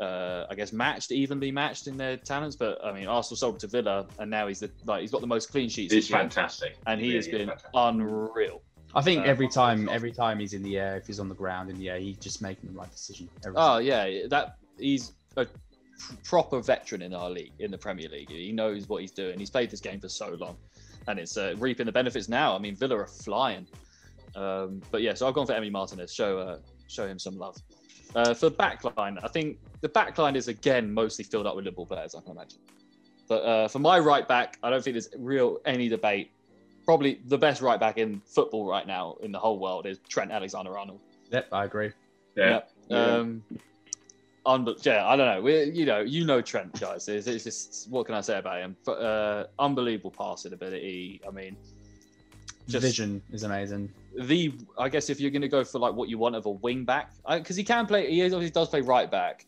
Uh, I guess matched, evenly matched in their talents, but I mean, Arsenal sold to Villa, and now he's the like he's got the most clean sheets, He's this year, fantastic. and he has been fantastic. unreal. I think Uh, every time, every time he's in the air, if he's on the ground in the air, he's just making the right decision. every Oh time. yeah, that he's a proper veteran in our league, in the Premier League. He knows what he's doing. He's played this game for so long, and it's uh, reaping the benefits now. I mean, Villa are flying. Um, but yeah, so I've gone for Emily Martinez. Show uh, show him some love. Uh, for the backline, I think the backline is again mostly filled up with Liverpool players. I can imagine. But uh, for my right back, I don't think there's real any debate. Probably the best right back in football right now in the whole world is Trent Alexander-Arnold. Yep, I agree. Yeah. Yeah. Um, unbe- yeah, I don't know. We, you know, you know Trent, guys. It's, it's just what can I say about him? But uh, unbelievable passing ability. I mean, Just- Vision is amazing. the I guess if you're going to go for like what you want of a wing back, because he can play, he obviously does play right back,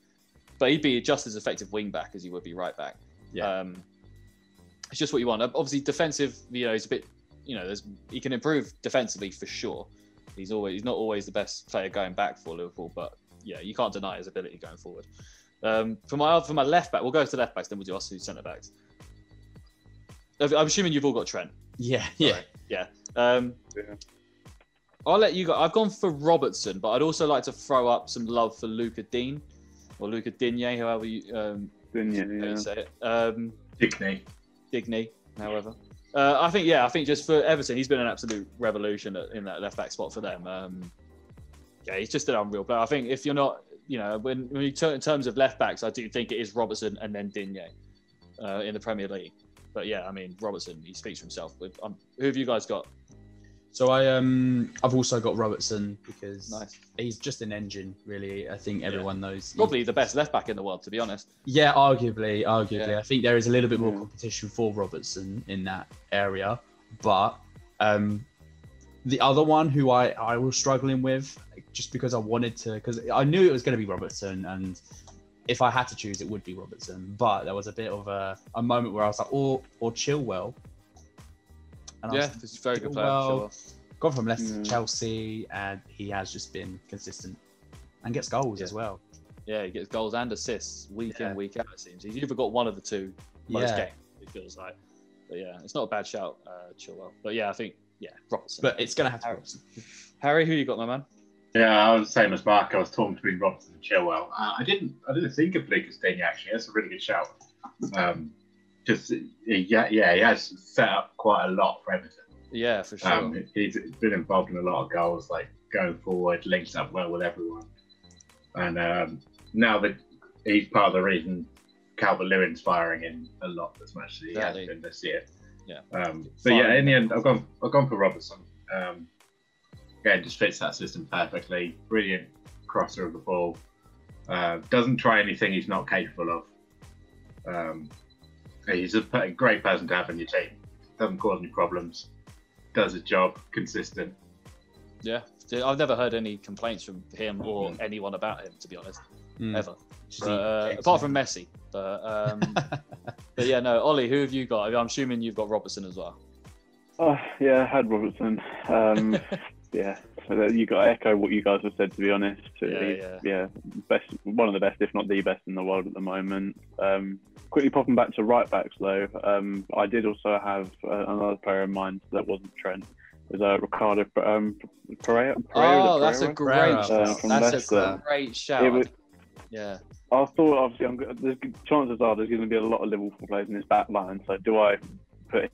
but he'd be just as effective wing back as he would be right back. Yeah. Um, it's just what you want. Obviously, defensive. You know, he's a bit. You know, there's he can improve defensively for sure. He's always he's not always the best player going back for Liverpool, but yeah, you can't deny his ability going forward. Um, for my for my left back, we'll go to left backs, then we'll do our two centre backs. I'm assuming you've all got Trent. Yeah, yeah. Yeah. Um, Yeah. I'll let you go. I've gone for Robertson, but I'd also like to throw up some love for Luca Dean or Luca Digne, however you, um, Didn't you? Yeah. say it. Um, Digney. Digne, however. Uh, I think, yeah, I think just for Everton, he's been an absolute revolution in that left back spot for them. Um, yeah, he's just an unreal player. I think if you're not, you know, when, when you turn in terms of left backs, I do think it is Robertson and then Digne uh, in the Premier League. But yeah, I mean, Robertson, he speaks for himself. With, um, who have you guys got? So I um I've also got Robertson because Nice. he's just an engine, really. I think everyone knows. Probably the best left back in the world, to be honest. Yeah, arguably, arguably. Yeah. I think there is a little bit more competition for Robertson in that area, but um, the other one who I I was struggling with just because I wanted to because I knew it was going to be Robertson and if I had to choose it would be Robertson, but there was a bit of a, a moment where I was like, or or Chilwell. And Yeah, was he's a very good player. Chilwell, Sure. gone from Leicester Yeah. to Chelsea, and he has just been consistent and gets goals Yeah. as well. Yeah, he gets goals and assists week Yeah. in, week out. It seems he's either got one of the two most Yeah. games. It feels like, but yeah, it's not a bad shout, uh, Chilwell. But yeah, I think yeah, Robertson. But it's going to have to be Harry. Robertson. Harry, who you got, my man? Yeah, I was the same as Mark. I was torn between Robertson and Chilwell. Uh, I didn't. I didn't think of Lucas Digne actually. That's a really good shout. Um, just yeah, yeah, he has set up quite a lot for Everton. Yeah, for sure. Um, he's been involved in a lot of goals, like going forward, links up well with everyone. And um, now that he's part of the reason Calvert Lewin's firing in a lot as much as he Exactly. has been this year. Yeah. Um, but yeah, in the end, I've gone. I've gone for Robertson. Um, again, just fits that system perfectly. Brilliant crosser of the ball. Uh, doesn't try anything he's not capable of. Um, he's a great person to have on your team. Doesn't cause any problems. Does a job, consistent. yeah, I've never heard any complaints from him or Mm. anyone about him, to be honest, Mm. ever. But, uh, apart from Messi. But um, but yeah, no, Ollie, who have you got? I'm assuming you've got Robertson as well. Oh, yeah, I had Robertson. Um, yeah, so that- you got to echo what you guys have said. To be honest, Yeah, yeah. yeah, best, one of the best, if not the best in the world at the moment. Um, quickly popping back to right backs though, um, I did also have uh, another player in mind that wasn't Trent. It was uh, Ricardo um, Pereira. Pereira Oh, that's a great Pereira, shout. uh, from that's a great shout. Was, yeah. I thought obviously I'm, there's chances are there's going to be a lot of Liverpool players in this back line. So do I put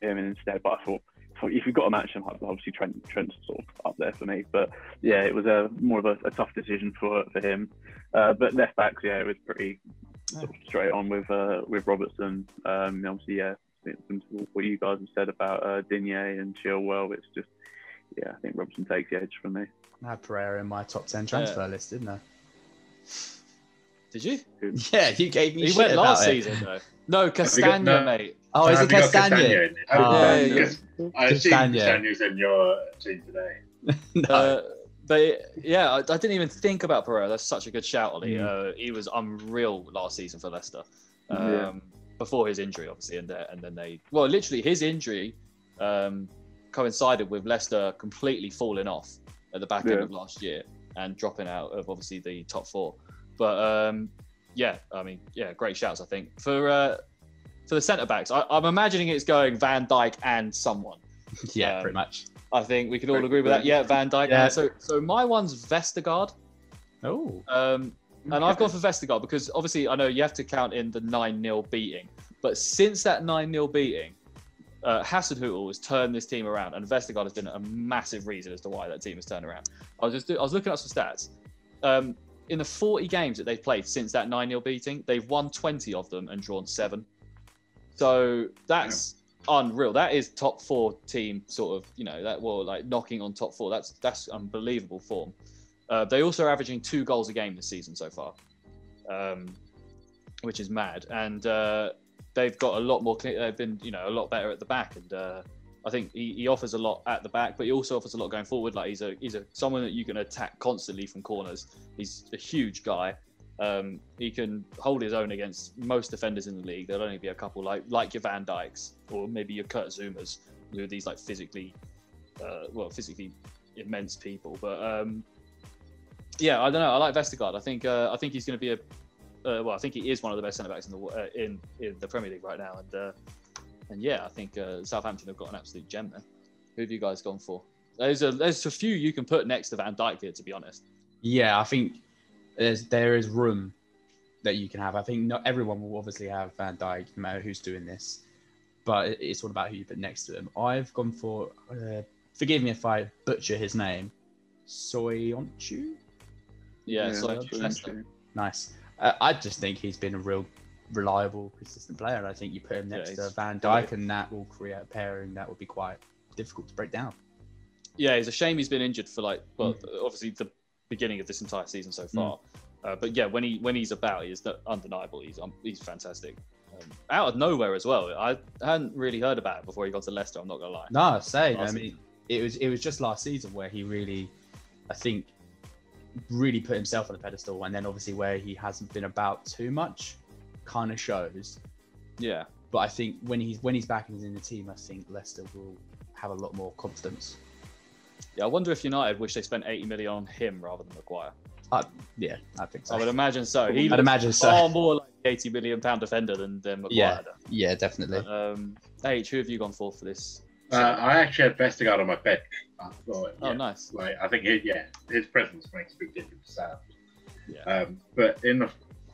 him in instead? But I thought thought if you've got to match him, obviously Trent Trent's sort of up there for me. But yeah, it was a more of a, a tough decision for for him. Uh, but left backs, yeah, it was pretty sort of straight on with uh, with Robertson. Um, obviously, yeah, from what you guys have said about uh, Digne and Chilwell, it's just yeah, I think Robertson takes the edge for me. I had Pereira in my top 10 transfer list, didn't I? Did you? Yeah, you gave me He shit went about last it. season though. No, Castagna, no. mate. Oh, is it Have you got Castagna? in there? Oh, yeah, yes. I assume Castagna. Castagna's in your team today. no. Uh, but yeah, I, I didn't even think about Pereira. That's such a good shout, Ollie. Mm. Uh, he was unreal last season for Leicester. Um, Yeah. Before his injury, obviously, and, uh, and then they well, literally his injury um, coincided with Leicester completely falling off at the back end of last year and dropping out of obviously the top four. But um, yeah, I mean, yeah, great shouts. I think for uh, for the centre backs, I, I'm imagining it's going Van Dijk and someone. yeah, um, pretty much. I think we can all agree with that. Yeah, Van Dijk. Yeah. So so my one's Vestergaard. Oh, Um, and I've gone for Vestergaard because obviously I know you have to count in the 9 0 beating. But since that 9 0 beating, uh, Hasenhüttl has turned this team around, and Vestergaard has been a massive reason as to why that team has turned around. I was just I was looking up some stats. Um, in the 40 games that they've played since that 9 0 beating, they've won 20 of them and drawn seven. So that's unreal. That is top four team sort of, you know, that well, like knocking on top four. That's that's unbelievable form. Uh, they also are averaging two goals a game this season so far, um, which is mad. And uh, they've got a lot more. They've been, you know, a lot better at the back. And uh, I think he, he offers a lot at the back, but he also offers a lot going forward. Like he's a he's a someone that you can attack constantly from corners. He's a huge guy. Um, he can hold his own against most defenders in the league. There'll only be a couple like like your Van Dijks or maybe your Kurt Zoumas, who are these like physically, uh, well, physically immense people. But um, yeah, I don't know. I like Vestergaard. I think uh, I think he's going to be a uh, well. I think he is one of the best centre backs in the uh, in in the Premier League right now. And uh, and yeah, I think uh, Southampton have got an absolute gem there. Who have you guys gone for? There's a there's a few you can put next to Van Dijk here, to be honest. Yeah, I think there's there is room that you can have. I think not everyone will obviously have Van Dijk, no matter who's doing this, but it's all about who you put next to him. I've gone for. Uh, forgive me if I butcher his name. Soyuncu. Yeah, so that's really Leicester. Nice. Uh, I just think he's been a real reliable, consistent player. And I think you put him Yeah, next to Van Dijk, and that will create a pairing that would be quite difficult to break down. Yeah, it's a shame he's been injured for like, well, obviously the beginning of this entire season so far. Uh, but yeah, when he when he's about, he's undeniable. He's um, he's fantastic. Um, out of nowhere as well. I hadn't really heard about it before he got to Leicester. I'm not gonna lie. No, say. I Last mean, it was it was just last season where he really, I think, really put himself on a pedestal, and then obviously where he hasn't been about too much, kind of shows. Yeah, But I think when he's when he's back and he's in the team, I think Leicester will have a lot more confidence. Yeah. I wonder if United wish they spent 80 million on him rather than Maguire. Uh, yeah, I think so. I would imagine so. He I'd imagine so. far more like the 80 million pound defender than, than Maguire. Yeah. does. Yeah, definitely. Um, H, who have you gone for for this? Uh, I actually had Vestergaard on my bench. I thought, Oh, nice. like I think, it, yeah, his presence makes a big difference to Yeah. Um, but in the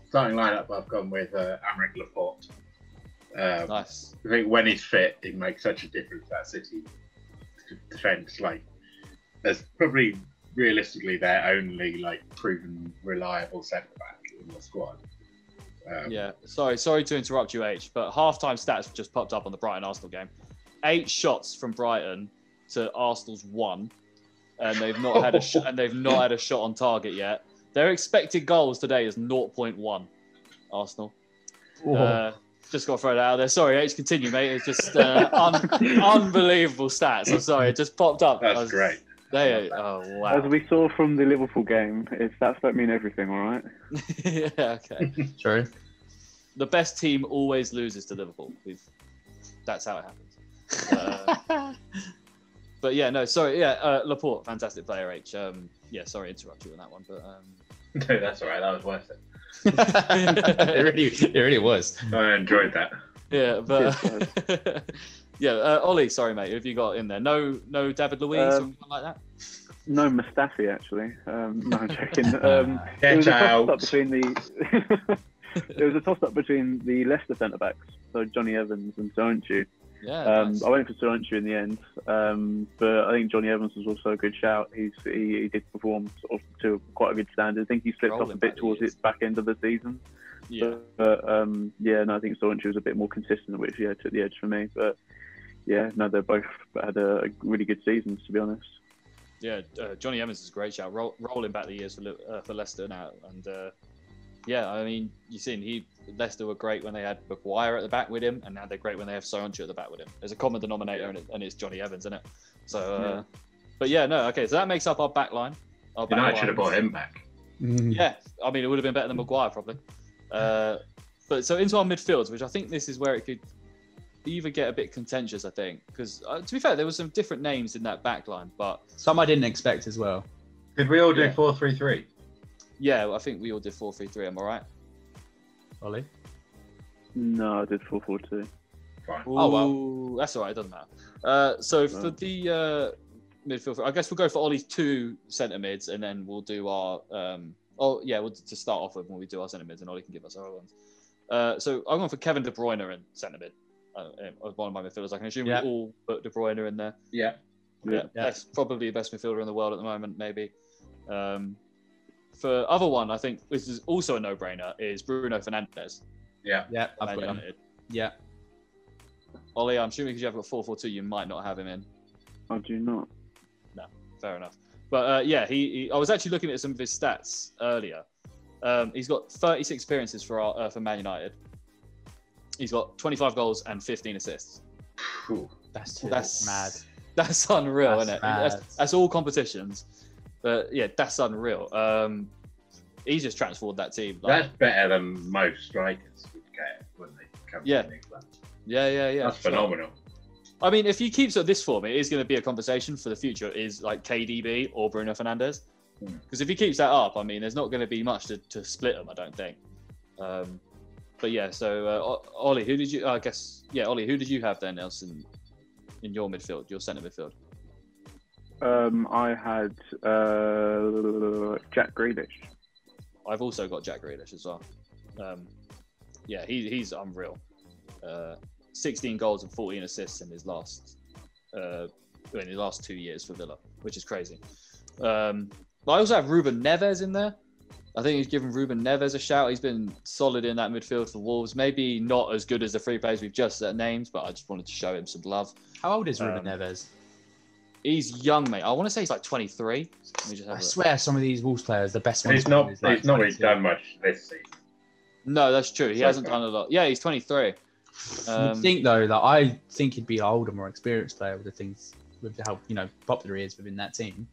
starting lineup, I've gone with uh, Aymeric Laporte. Um, Nice. I think when he's fit, it makes such a difference to that City defense. Like, there's probably realistically their only like proven reliable centre back in the squad. Um, Yeah, sorry, sorry to interrupt you, H, but halftime stats just popped up on the Brighton Arsenal game. Eight shots from Brighton to Arsenal's one, and they've not had a sh- and they've not had a shot on target yet. Their expected goals today is 0.1. Arsenal. Uh, just got to throw that out there. Sorry, H, continue, mate. It's just uh, un- unbelievable stats. I'm sorry, it just popped up. That's was- great. They, oh As we saw from the Liverpool game, it's stats don't mean everything, all right? yeah, okay. True. the best team always loses to Liverpool. We've, that's how it happens. Uh, but yeah, no, sorry. Yeah, uh, Laporte, fantastic player. H. Um, yeah, sorry to interrupt you on that one, but um, No, that's all right. That was worth it. it really, it really was. I enjoyed that. yeah, but yeah, uh, Ollie, sorry, mate. Have you got in there? No, no, David Luiz or Um, anything like that. No Mustafi, actually. Um, no, I'm joking. Um, it Get was a toss-up between the. it was a toss-up between the Leicester centre backs, so Johnny Evans and Soyuncu. Yeah, Um, nice. I went for Soyuncu in the end, um, but I think Johnny Evans was also a good shout. He's he, he did perform sort of to quite a good standard. I think he slipped off a bit towards years. the back end of the season. yeah. But um, yeah, no, I think Soyuncu was a bit more consistent, which yeah took the edge for me. But yeah, no, they both had a, a really good seasons to be honest. Yeah, uh, Johnny Evans is a great shout. Roll, rolling back the years for Le- uh, for Leicester now, and uh, yeah, I mean, you've seen he Leicester were great when they had Maguire at the back with him, and now they're great when they have Soyuncu at the back with him. There's a common denominator, and, it, and it's Johnny Evans, isn't it? So, uh, Yeah. but yeah, no, okay, so that makes up our back line. Our back United should have line. bought him back. Yeah, I mean, it would have been better than Maguire probably. Uh, but so into our midfields, which I think this is where it could either get a bit contentious. I think because uh, to be fair, there were some different names in that back line, but Some I didn't expect as well. Did we all do Yeah. four three three? yeah, I think we all did four three three. Am I right? Ollie. No, I did four four two. Fine. Oh, well. Ooh, that's all right. It doesn't matter. Uh, so for No. the uh, midfield, I guess we'll go for Ollie's two centre mids, and then we'll do our. Um, oh yeah, we'll to start off with when we do our centre mids, and Ollie can give us our ones. Uh, so I'm going for Kevin De Bruyne in centre mid. Uh, uh, one of my midfielders. I can assume Yeah. we all put De Bruyne in there. Yeah. Yeah, Yeah. that's probably the best midfielder in the world at the moment, maybe. Um, for other one, I think this is also a no-brainer is Bruno Fernandes. Yeah. Yeah, I've got him. Yeah, Ollie, I'm assuming because you have got 4-4-2, you might not have him in. I do not. No, fair enough. But uh, yeah, he, he. I was actually looking at some of his stats earlier. Um, he's got 36 appearances for our, uh, for Man United. He's got 25 goals and 15 assists. Phew. that's too That's mad. That's unreal, That's isn't it? That's, that's all competitions. But yeah, that's unreal. Um, he's just transformed that team. Like, That's better than most strikers would get when they come Yeah. to England. yeah, yeah, yeah. That's sure. phenomenal. I mean, if he keeps at this form, it is going to be a conversation for the future. Is like KDB or Bruno Fernandes? Hmm. Because if he keeps that up, I mean, there's not going to be much to, to split them. I don't think. Um, but yeah, so uh, Ollie, who did you? I guess yeah, Ollie, who did you have then, Nelson, in your midfield, your centre midfield? Um, I had uh, Jack Grealish. I've also got Jack Grealish as well. Um, yeah, he, he's unreal. Uh, 16 goals and 14 assists in his last uh, in his last two years for Villa, which is crazy. Um, but I also have Ruben Neves in there. I think he's given Ruben Neves a shout. He's been solid in that midfield for Wolves. Maybe not as good as the three players we've just uh, named, but I just wanted to show him some love. How old is Ruben Um, Neves? He's young, mate. I want to say he's like 23. Let me just have I a look. swear, some of these Wolves players, the best ones. He's not. is like he's not really done much this season. No, that's true. He So hasn't far. done a lot. Yeah, he's 23. You'd Um, think though that I think he'd be an older, more experienced player with the things with how you know popular he is within that team.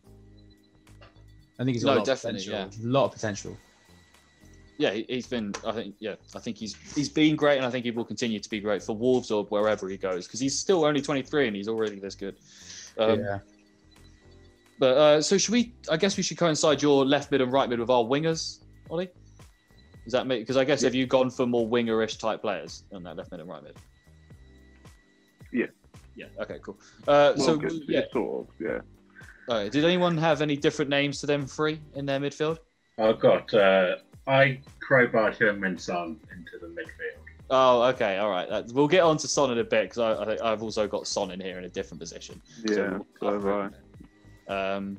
I think he's got No, a lot definitely, of potential. A lot of potential. yeah, he- he's been. I think. Yeah, I think he's he's been great, and I think he will continue to be great for Wolves or wherever he goes because he's still only 23 and he's already this good. Um, yeah. But uh, so should we? I guess we should coincide your left mid and right mid with our wingers, Ollie. Does that make? Because I guess have you gone for more wingerish type players on that left mid and right mid? Yeah. Yeah. Okay. Cool. Uh, Well, so good, yeah. sort of, yeah. All right. Did anyone have any different names to them three in their midfield? I've got. Uh, I crowbarred Heung-Min Son into the midfield. Oh, okay, all right. That, we'll get on to Son in a bit because I, I think I've also got Son in here in a different position. Yeah, we'll so have cover I. it. Um,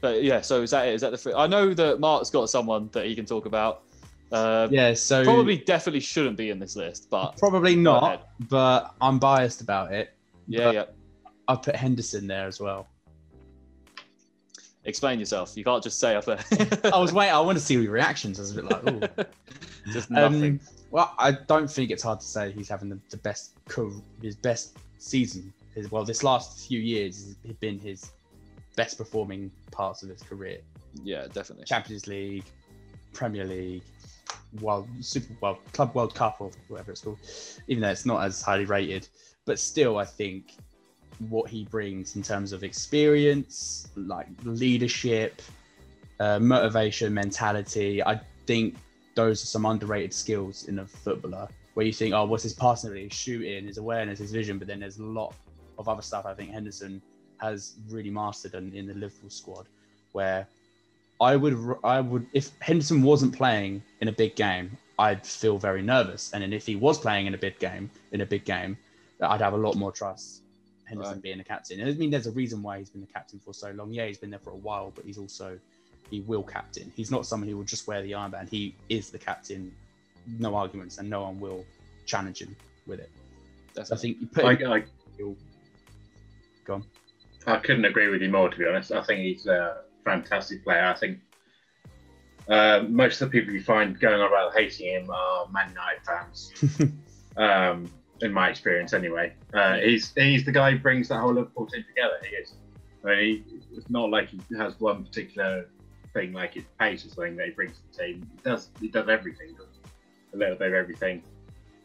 but yeah, so is that it? Is that the? Three? I know that Mark's got someone that he can talk about. Uh, Yeah. So Probably, definitely shouldn't be in this list, but probably not, but I'm biased about it. yeah, But yeah. I put Henderson there as well. Explain yourself. You can't just say up there. I was waiting. I want to see your reactions. I was a bit like, ooh. just nothing. Um, well, I don't think it's hard to say he's having the, the best his best season. His, well, this last few years has been his best performing parts of his career. yeah, definitely. Champions League, Premier League, World Super World Club World Cup or whatever it's called. Even though it's not as highly rated, but still, I think what he brings in terms of experience, like leadership, uh, motivation, mentality, I think those are some underrated skills in a footballer. Where you think, oh, what's his passing his shooting, his awareness, his vision, but then there's a lot of other stuff. I think Henderson has really mastered in, in the Liverpool squad, where I would I would if Henderson wasn't playing in a big game, I'd feel very nervous. And then if he was playing in a big game, in a big game, I'd have a lot more trust. Henderson Right. being the captain. And I mean, there's a reason why he's been the captain for so long. Yeah, he's been there for a while, but he's also he will captain. He's not someone who will just wear the armband. He is the captain. No arguments, and no one will challenge him with it. So I think you put I, him, I, go on. I couldn't agree with you more, to be honest. I think he's a fantastic player. I think uh, most of the people you find going on about hating him are Man United fans. um, in my experience, anyway, uh, he's he's the guy who brings that whole Liverpool team together. He is. I mean, he, it's not like he has one particular thing, like his pace or something that he brings to the team. He does he does everything, does a little bit of everything.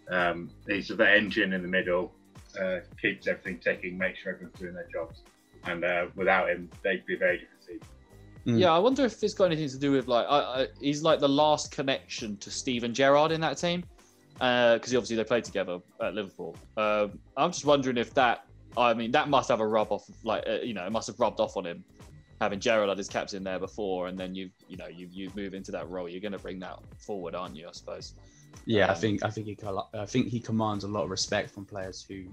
Um, he's the engine in the middle, uh, keeps everything ticking, makes sure everyone's doing their jobs. And uh, without him, they'd be a very different team. Mm. Yeah, I wonder if it's got anything to do with like I, I, he's like the last connection to Steven Gerrard in that team because obviously they played together at Liverpool. Um, I'm just wondering if that I mean that must have a rub off like uh, you know it must have rubbed off on him having Gerrard as captain there before and then you you know you you move into that role you're going to bring that forward aren't you I suppose Yeah, I Um, think I think he I think he commands a lot of respect from players who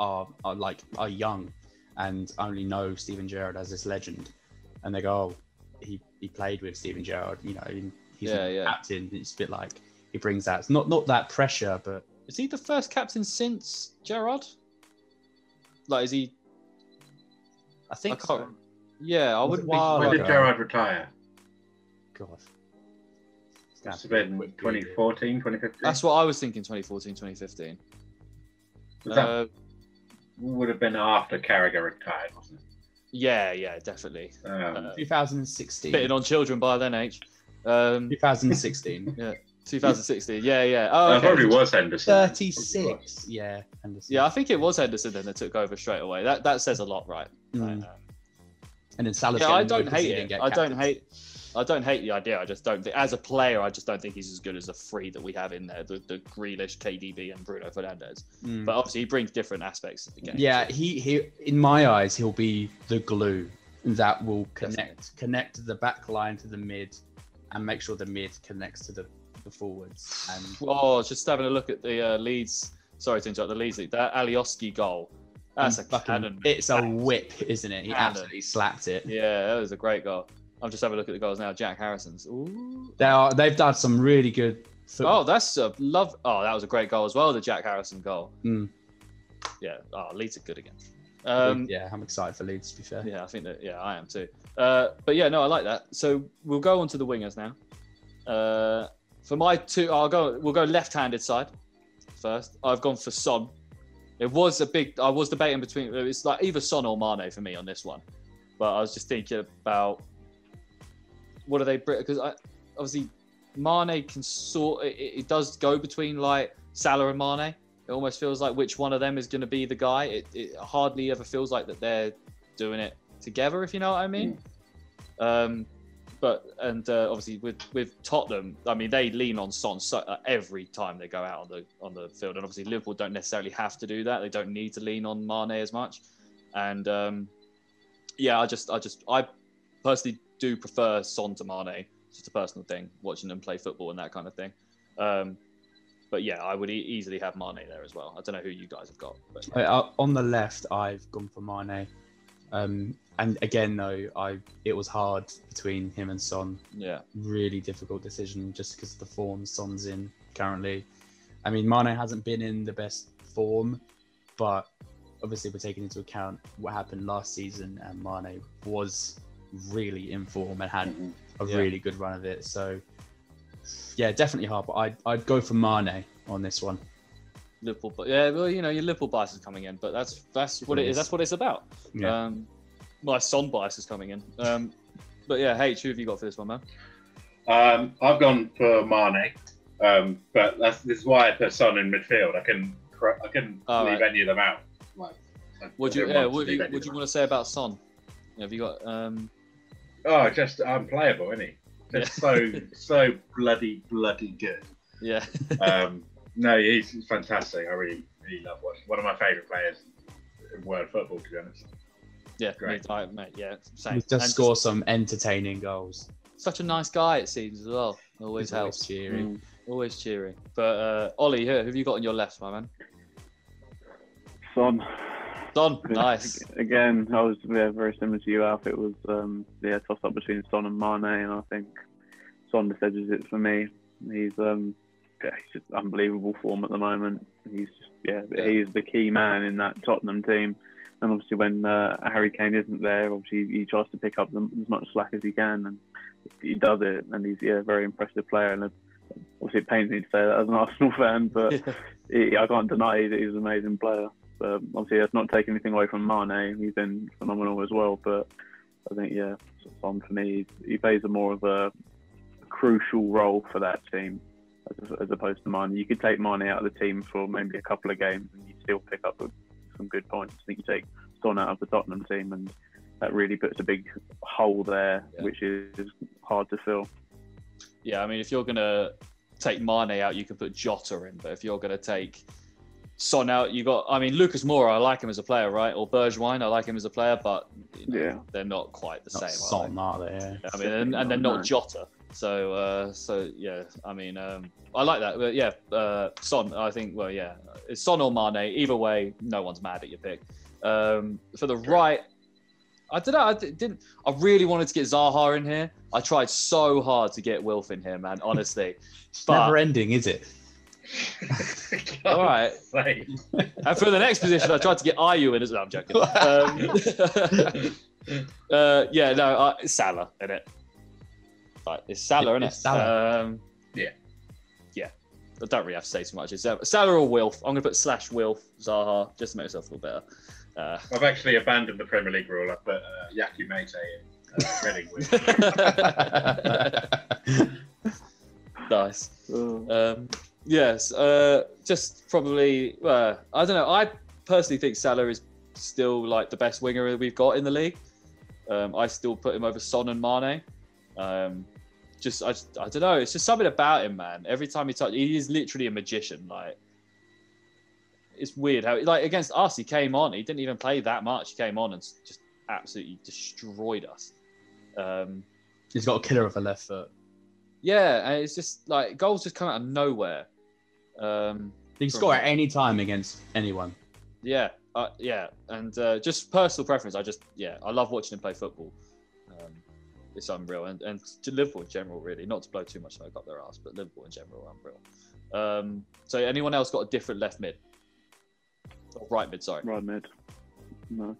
are, are like are young and only know Steven Gerrard as this legend, and they go, "Oh, he, he played with Steven Gerrard, you know, he's Yeah, yeah. captain." It's a bit like he brings that not not that pressure, but Is he the first captain since Gerrard? Like, is he? I think I so. Yeah, I wouldn't it be. when did? Gerrard retire? God, It's gonna Must have be a been quick 2014, 2015. That's what I was thinking. 2014, 2015. That Uh, would have been after Carragher retired, wasn't it? yeah, yeah, definitely. Um, Uh, 2016. Spitting on children by then age. Um, 2016. 2016. Yeah, yeah. Oh, that okay. probably was Henderson. 36. Yeah, Henderson. Yeah, I think it was Henderson then that took over straight away. That that says a lot, right? Mm. Right, um, And then Salah's yeah, I getting don't annoyed 'cause he hate it. get I don't hate. I don't hate the idea. I just don't think, as a player, I just don't think he's as good as the three that we have in there: the the Grealish, KDB, and Bruno Fernandes. Mm. But obviously, he brings different aspects to the game. Yeah, he he in my eyes he'll be the glue that will connect connect the back line to the mid and make sure the mid connects to the, the forwards. And Oh, just having a look at the uh, Leeds. Sorry to interrupt the Leeds league. That Alioski goal. That's a fucking- cannon. It's a whip, isn't it? He Cannon. absolutely slapped it. Yeah, that was a great goal. I'm just having a look at the goals now. Jack Harrison's. Ooh. They are they've done some really good Oh, that's a love. Oh, that was a great goal as well. The Jack Harrison goal. Mm. Yeah. Oh, Leeds are good again. Um, yeah, I'm excited for Leeds to be fair. yeah, I think that. Yeah, I am too. Uh, but yeah, no, I like that. So we'll go on to the wingers now. Uh, for my two, I'll go. We'll go left-handed side first. I've gone for Son. It was a big. I was debating between. It's like either Son or Mane for me on this one. But I was just thinking about what are they? Because I obviously Mane can sort. It, it does go between like Salah and Mane. It almost feels like which one of them is going to be the guy. It, it hardly ever feels like that they're doing it together, if you know what I mean. Um, but and uh, obviously with with Tottenham, I mean they lean on Son so, uh, every time they go out on the on the field, and obviously Liverpool don't necessarily have to do that. They don't need to lean on Mane as much, and um, yeah, I just I just I personally do prefer Son to Mane. It's just a personal thing, watching them play football and that kind of thing. Um, but yeah, I would e- easily have Mane there as well. I don't know who you guys have got, but Uh, on the left, I've gone for Mane. Um, and again, though, I it was hard between him and Son. yeah, Really difficult decision just because of the form Son's in currently. I mean, Mane hasn't been in the best form, but obviously we're taking into account what happened last season, and Mane was really in form and had Mhm. a Yeah. really good run of it. So, yeah, definitely hard. But I'd, I'd go for Mane on this one. Liverpool. But yeah, well, you know, your Liverpool bias is coming in, but that's that's what it is. That's what it's about. Yeah. Um, my Son bias is coming in. Um, but yeah, H, who have you got for this one, man? Um, I've gone for Mane, um, but that's, this is why I put Son in midfield. I can cor- I can All leave right. any of them out. Like, I What do you, yeah, want to what you, any what you want to say about Son? Have you got? Um. Oh, just unplayable, isn't he? Just so so bloody bloody good. yeah, Um, no, he's he's fantastic. I really really love watching. One of my favourite players in world football, to be honest. Yeah, Great. me- mate, yeah, same. He's And just score some entertaining goals. Such a nice guy, it seems as well. Always He's always helps. cheery. Mm. Always cheering. But uh, Ollie, who who have you got on your left, my man? Son. Son, nice. Again, I was yeah, very similar to you, Alf. It was um, yeah, toss up between Son and Mane, and I think Son just edges it for me. He's um, yeah, he's just unbelievable form at the moment. He's just yeah, Yeah. he's the key man in that Tottenham team. And obviously, when uh, Harry Kane isn't there, obviously he tries to pick up the, as much slack as he can, and he does it. And he's yeah, a very impressive player. And obviously, it pains me to say that as an Arsenal fan, but he, I can't deny that he's an amazing player. But obviously, that's not taking anything away from Mane. He's been phenomenal as well. But I think, yeah, Son for me, he plays a more of a crucial role for that team as, as opposed to Mane. You could take Mane out of the team for maybe a couple of games and you still pick up some good points. I think you take Son out of the Tottenham team and that really puts a big hole there, Yeah. which is hard to fill. Yeah, I mean, if you're gonna take Mane out, you can put Jota in. But if you're gonna take Son out, you got. I mean, Lucas Moura, I like him as a player, right? Or Bergwijn, I like him as a player, but you know, Yeah. they're not quite the Not same. are Son, are they? Yeah. I mean, and, and they're not Jota. So, uh, so yeah, I mean, um, I like that. But yeah, uh, Son. I think. Well, yeah, it's Son or Mane. Either way, no one's mad at your pick. Um, for the right, I don't know. I didn't. I really wanted to get Zaha in here. I tried so hard to get Wilf in here, man. Honestly. It's But- never ending, is it? All right. Like, And for the next position, I tried to get Ayew in as well. I'm joking. Um, uh, yeah, no, uh, Salah in it. Like, it's Salah, isn't it? It's Salah. Um, Yeah. Yeah. I don't really have to say too much. It's uh, Salah or Wilf. I'm going to put slash Wilf, Zaha, just to make myself feel better. Uh, I've actually abandoned the Premier League rule. I put uh, Yakou Meite in uh, Reading nice. Um, yes, uh, just probably. Uh, I don't know. I personally think Salah is still like the best winger we've got in the league. Um, I still put him over Son and Mane. Um, just I, I don't know. It's just something about him, man. Every time he touch, he is literally a magician. Like it's weird how like against us, he came on. He didn't even play that much. He came on and just absolutely destroyed us. Um, He's got a killer of a left foot. yeah, and it's just like goals just come out of nowhere. Um, He can score at any time against anyone. Yeah, uh, yeah, and uh, just personal preference. I just yeah, I love watching him play football. Um, it's unreal, and and to Liverpool in general, really. Not to blow too much smoke up their ass, but Liverpool in general, unreal. Um, so anyone else got a different left mid? Or right mid, sorry. Right mid. No.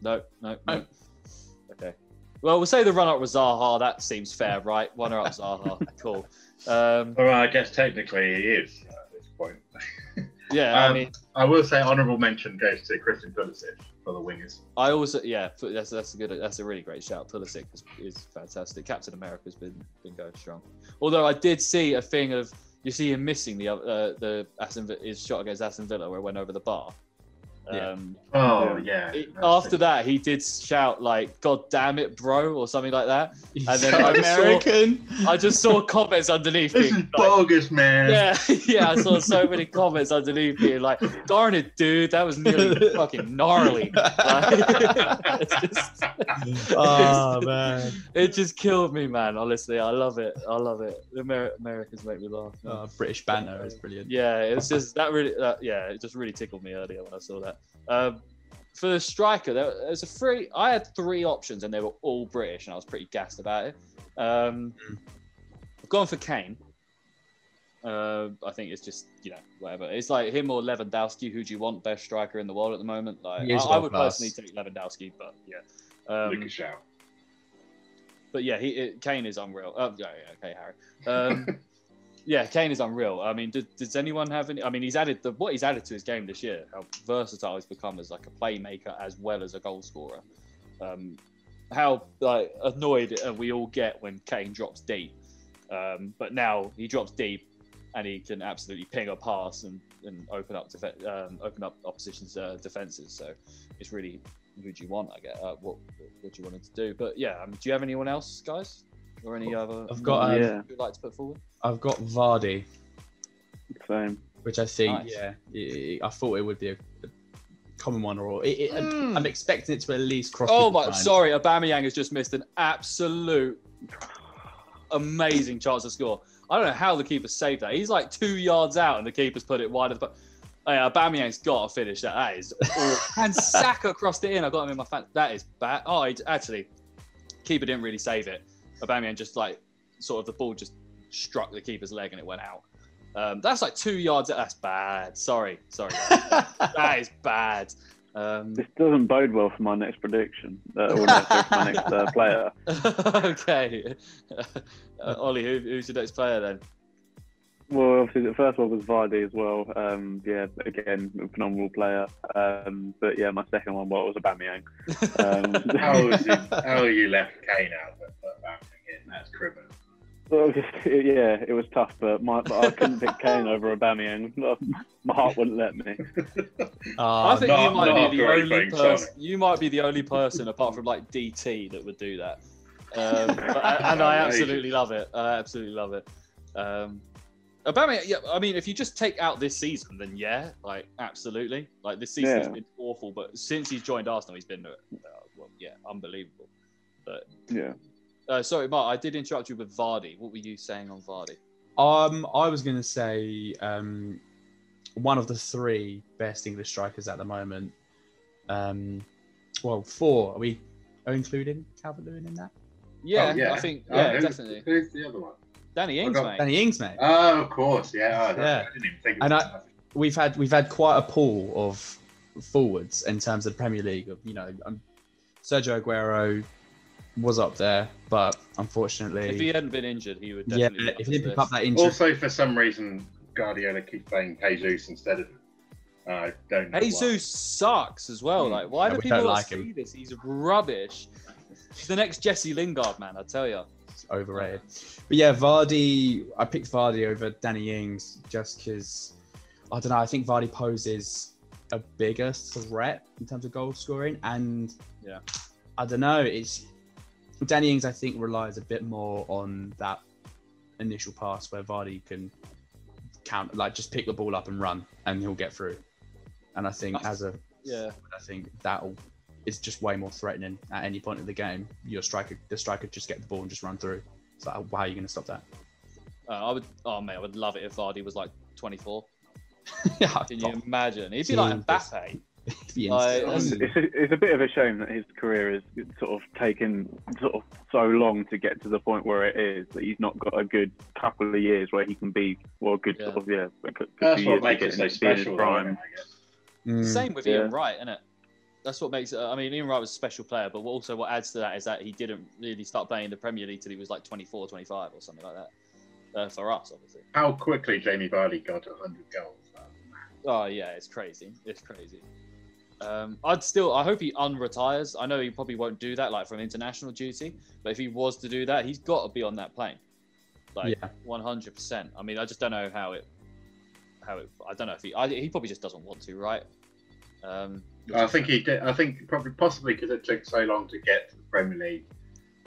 No, no, no. No. Okay. Well, we'll say the run up was Zaha. That seems fair, right? One up Zaha. cool. Um, Well, I guess technically he is at this point. yeah, I Um, mean, I will say honourable mention goes to Christian Pulisic for the wingers. I also yeah, that's that's a good that's a really great shout. Pulisic is, is fantastic. Captain America's been been going strong. Although I did see a thing of you see him missing the uh, the Aston his shot against Aston Villa where it went over the bar. Yeah. Um, Oh yeah. it- after that, he did shout like "God damn it, bro" or something like that. And then so I saw- American. I just saw comments underneath. This being is like, bogus, man. yeah, yeah, I saw so many comments underneath being like, "Darn it, dude, that was nearly fucking gnarly." Like, just, oh man. it just killed me, man. Honestly, I love it. I love it. The Amer- Americans make me laugh. Oh, British banter is brilliant. Yeah, it's just that really. That, yeah, it just really tickled me earlier when I saw that. Um, for the striker, there, there's a three. I had three options, and they were all British, and I was pretty gassed about it. Um, Mm. I've gone for Kane. Uh, I think it's just you know whatever. It's like him or Lewandowski. Who do you want best striker in the world at the moment? Like I, I would world-class. personally take Lewandowski, but yeah. Um, Lucas but yeah, he it, Kane is unreal. Oh yeah, yeah okay, Harry. Um, yeah, Kane is unreal. I mean, does, does anyone have any? I mean, he's added the what he's added to his game this year. How versatile he's become as like a playmaker as well as a goal scorer. Um, how like annoyed we all get when Kane drops deep, um, but now he drops deep and he can absolutely ping a pass and, and open up def- um, open up opposition's uh, defenses. So it's really who do you want? I get uh, what what you wanted to do. But yeah, um, do you have anyone else, guys, or any other? I've got, um, Yeah. you'd like to put forward. I've got Vardy, Same. which I think, Nice. yeah, i I thought it would be a, a common one, or it, it, Mm. I'm expecting it to at least cross. Oh my, minds. sorry, Aubameyang has just missed an absolute amazing chance to score. I don't know how the keeper saved that. He's like two yards out, and the keeper's put it wide. But oh, yeah, Aubameyang's got to finish that. That is, and Saka crossed it in. I got him in my fan. That is bad. Oh, he, actually, keeper didn't really save it. Aubameyang just like sort of the ball just struck the keeper's leg and it went out. Um, that's like two yards. That's bad. Sorry, sorry. that is bad. Um, This doesn't bode well for my next prediction. Uh, or no, sorry, for my next uh, player. okay. Uh, Ollie, who, who's your next player then? Well, obviously the first one was Vardy as well. Um, yeah, again, a phenomenal player. Um, but yeah, my second one well, was Aubameyang. Um, How was you, how you left Kane out but put Aubameyang in? That's criminal. well, yeah, it was tough, but my but I couldn't pick Kane over Aubameyang. My heart wouldn't let me. Oh, I think not- you might be the only anything, person. You might be the only person, apart from like DT, that would do that. Um, but and I absolutely love it. I absolutely love it. Um, Aubameyang, yeah, I mean, if you just take out this season, then yeah, like absolutely. Like this season has Yeah. been awful, but since he's joined Arsenal, he's been, uh, well, yeah, unbelievable. But Yeah, Uh, sorry, Mark. I did interrupt you with Vardy. What were you saying on Vardy? Um, I was going to say um, one of the three best English strikers at the moment. Um, well, four. Are we including Calvert Lewin in that? Yeah, Oh, yeah. I think Oh, yeah, who's- definitely. Who's the other one? Danny Ings, got- mate. Danny Ings, mate. Oh, of course. Yeah. Oh, Yeah. I didn't even think of And I- we've had we've had quite a pool of forwards in terms of the Premier League. Of you know, um, Sergio Aguero was up there, but unfortunately, If he hadn't been injured, he would yeah, definitely. be if he didn't pick up that injury, Also, for some reason, Guardiola keeps playing Jesus instead of him. I don't know. why. Jesus sucks as well. Mm. Like, why Yeah, do people don't like see him. this? He's rubbish. He's the next Jesse Lingard, man. I tell you. it's overrated. But yeah, Vardy. I picked Vardy over Danny Ings just because I don't know. I think Vardy poses a bigger threat in terms of goal scoring, and Yeah. I don't know. It's Danny Ings. I think relies a bit more on that initial pass where Vardy can count, like just pick the ball up and run, and he'll get through. And I think That's- as a Yeah. I think that'll is just way more threatening at any point of the game. Your striker, the striker, just get the ball and just run through. So how are you going to stop that? Uh, I would. Oh man, I would love it if Vardy was like 24. yeah, Can you imagine? He'd be like. Mbappe. be Like, It's a, it's a bit of a shame that his career has sort of taken sort of so long to get to the point where it is that he's not got a good couple of years where he can be well, a good Yeah. sort of yeah. a good That's what makes it so into being his special. though, prime. I guess. Mm. Same with Yeah. Ian Wright, isn't it? That's what makes it. I mean, Ian Wright was a special player, but also what adds to that is that he didn't really start playing in the Premier League till he was like 24, 25 or something like that. Uh, for us, obviously. How quickly Jamie Vardy got to 100 goals. Oh yeah, it's crazy. It's crazy. Um, I'd still. I hope he unretires. I know he probably won't do that, like from international duty. But if he was to do that, he's got to be on that plane, like Yeah. one hundred percent. I mean, I just don't know how it. How it. I don't know if he. I, he probably just doesn't want to, right? Um, I think he did. I think probably possibly because it took so long to get to the Premier League,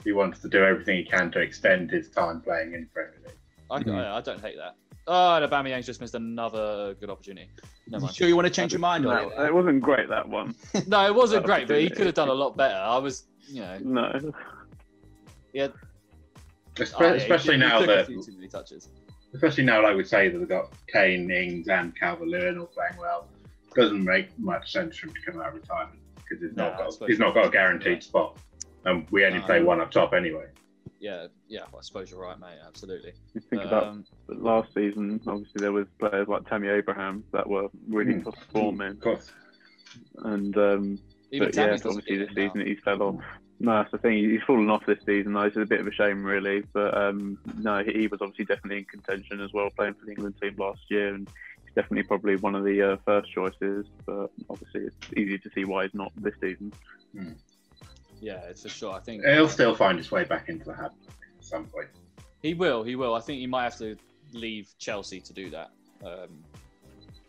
he wanted to do everything he can to extend his time playing in Premier League. I. I, I don't hate that. Oh, and Aubameyang's just missed another good opportunity. Never You sure you want to change your mind on No, it? it wasn't great that one. No, it wasn't That great, but he could have done a lot better. I was, you know, No. yeah. Espe- oh, yeah, especially he now took that, too many touches. especially now, like we say that we've got Kane, Ings, and Calvert Lewin all playing well. Doesn't make much sense for him to come out of retirement because he's not got he's not got a guaranteed spot, and we only Nah. play one up top anyway. Yeah, yeah. Well, I suppose you're right, mate. Absolutely. You think But, about um, last season, obviously there was players like Tammy Abraham that were really Mm. performing, Of course, and um, even but yeah, obviously this it now. season he's fell off. No, that's the thing. He's fallen off this season. Though. It's a bit of a shame, really. But um, no, he he was obviously definitely in contention as well, playing for the England team last year, and he's definitely probably one of the uh, first choices. But obviously, it's easy to see why he's not this season. Yeah, it's for sure. I think he'll still find his way back into the hat at some point. he will. He will. I think he might have to leave Chelsea to do that. Um,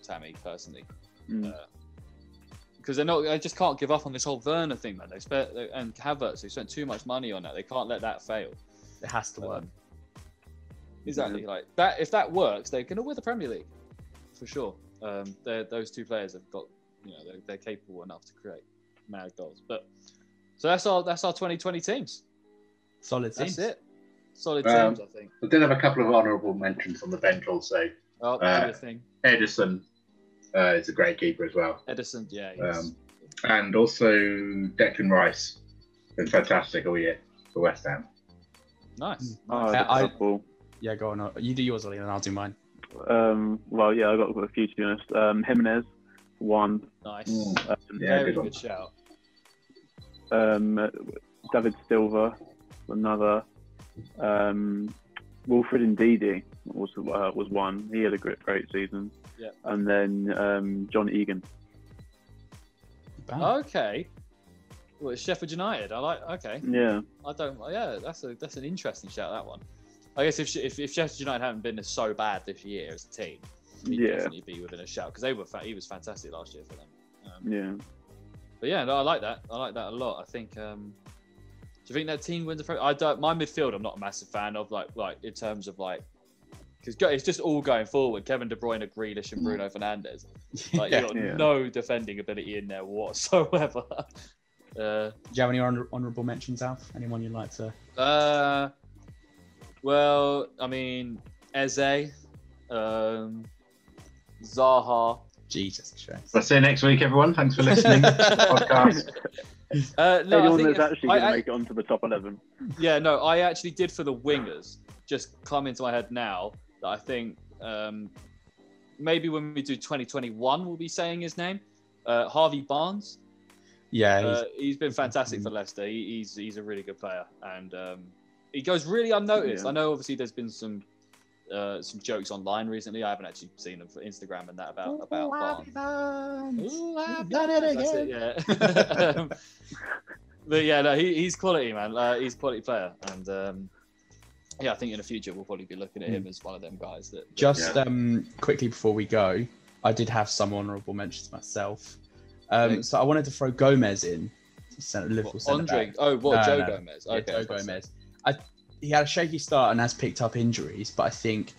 Tammy, personally, Mm. because they're not. They just can't give up on this whole Werner thing, man. They spent and Havertz. They spent too much money on that. They can't let that fail. It has to work. Um, exactly. Like that. If that works, they're going to win the Premier League for sure. Um, those two players have got. You know, they're, they're capable enough to create mad goals. But so that's our that's our 2020 teams. Solid teams. That's it. Solid Um, teams, I think. I did have a couple of honourable mentions on the bench also. Oh, uh, thing. Ederson uh, is a great keeper as well. Ederson, yeah. Um, and also Declan Rice, been fantastic all year for West Ham. nice. Oh, nice. that's I- a couple. Yeah, go on. You do yours, Ollie, and I'll do mine. Um, well, yeah, I got a few to be honest. Um, Jimenez, one. nice. Mm. Um, Yeah, Very good good, shout. Um, David Silva, another. Um, Wilfred Ndidi was uh, was one. He had a great great season. Yeah. And then um, John Egan. Bam. Okay. Well, it's Sheffield United. I like. Okay. Yeah. I don't. Yeah, that's a that's an interesting shout. That one. I guess if if, if Sheffield United haven't been so bad this year as a team, he'd Yeah. definitely be within a shout because they were. Fa- he was fantastic last year for them. Um, Yeah. But yeah, no, I like that. I like that a lot. I think. Um, do you think that team wins the? Pro- I don't. My midfield, I'm not a massive fan of. Like, like in terms of like, because it's just all going forward. Kevin De Bruyne, Grealish, and Bruno Fernandes. Like, Yeah. you got Yeah. no defending ability in there whatsoever. Uh, Do you have any honor- honorable mentions, Alf? Anyone you'd like to? uh, well, I mean, Eze, um, Zaha. Jesus Christ. We'll see you next week, everyone. Thanks for listening to the podcast. Uh, no, I Anyone think that's actually going to make it onto the top 11. Yeah, no, I actually did for the wingers. Just come into my head now that I think um, maybe when we do 2021, we'll be saying his name. Uh, Harvey Barnes. Yeah, he's- Uh, he's been fantastic for Leicester. He, he's he's a really good player, and um, he goes really unnoticed. Yeah. I know, obviously, there's been some uh, some jokes online recently. I haven't actually seen them for Instagram and that about about Barnes. Ooh, happy Done it Barnes. That's it, yeah. Um, but yeah, no, he, he's quality, man. Uh, he's a quality player, and um, yeah, I think in the future we'll probably be looking at him as one of them guys that. that- Just Yeah. um, quickly before we go, I did have some honourable mentions myself. Um, so I wanted to throw Gomez in, centre, Liverpool what, centre Andre. back. Oh, what No, Joe no. Gomez? Yeah, Joe Gomez. I, he had a shaky start and has picked up injuries, but I think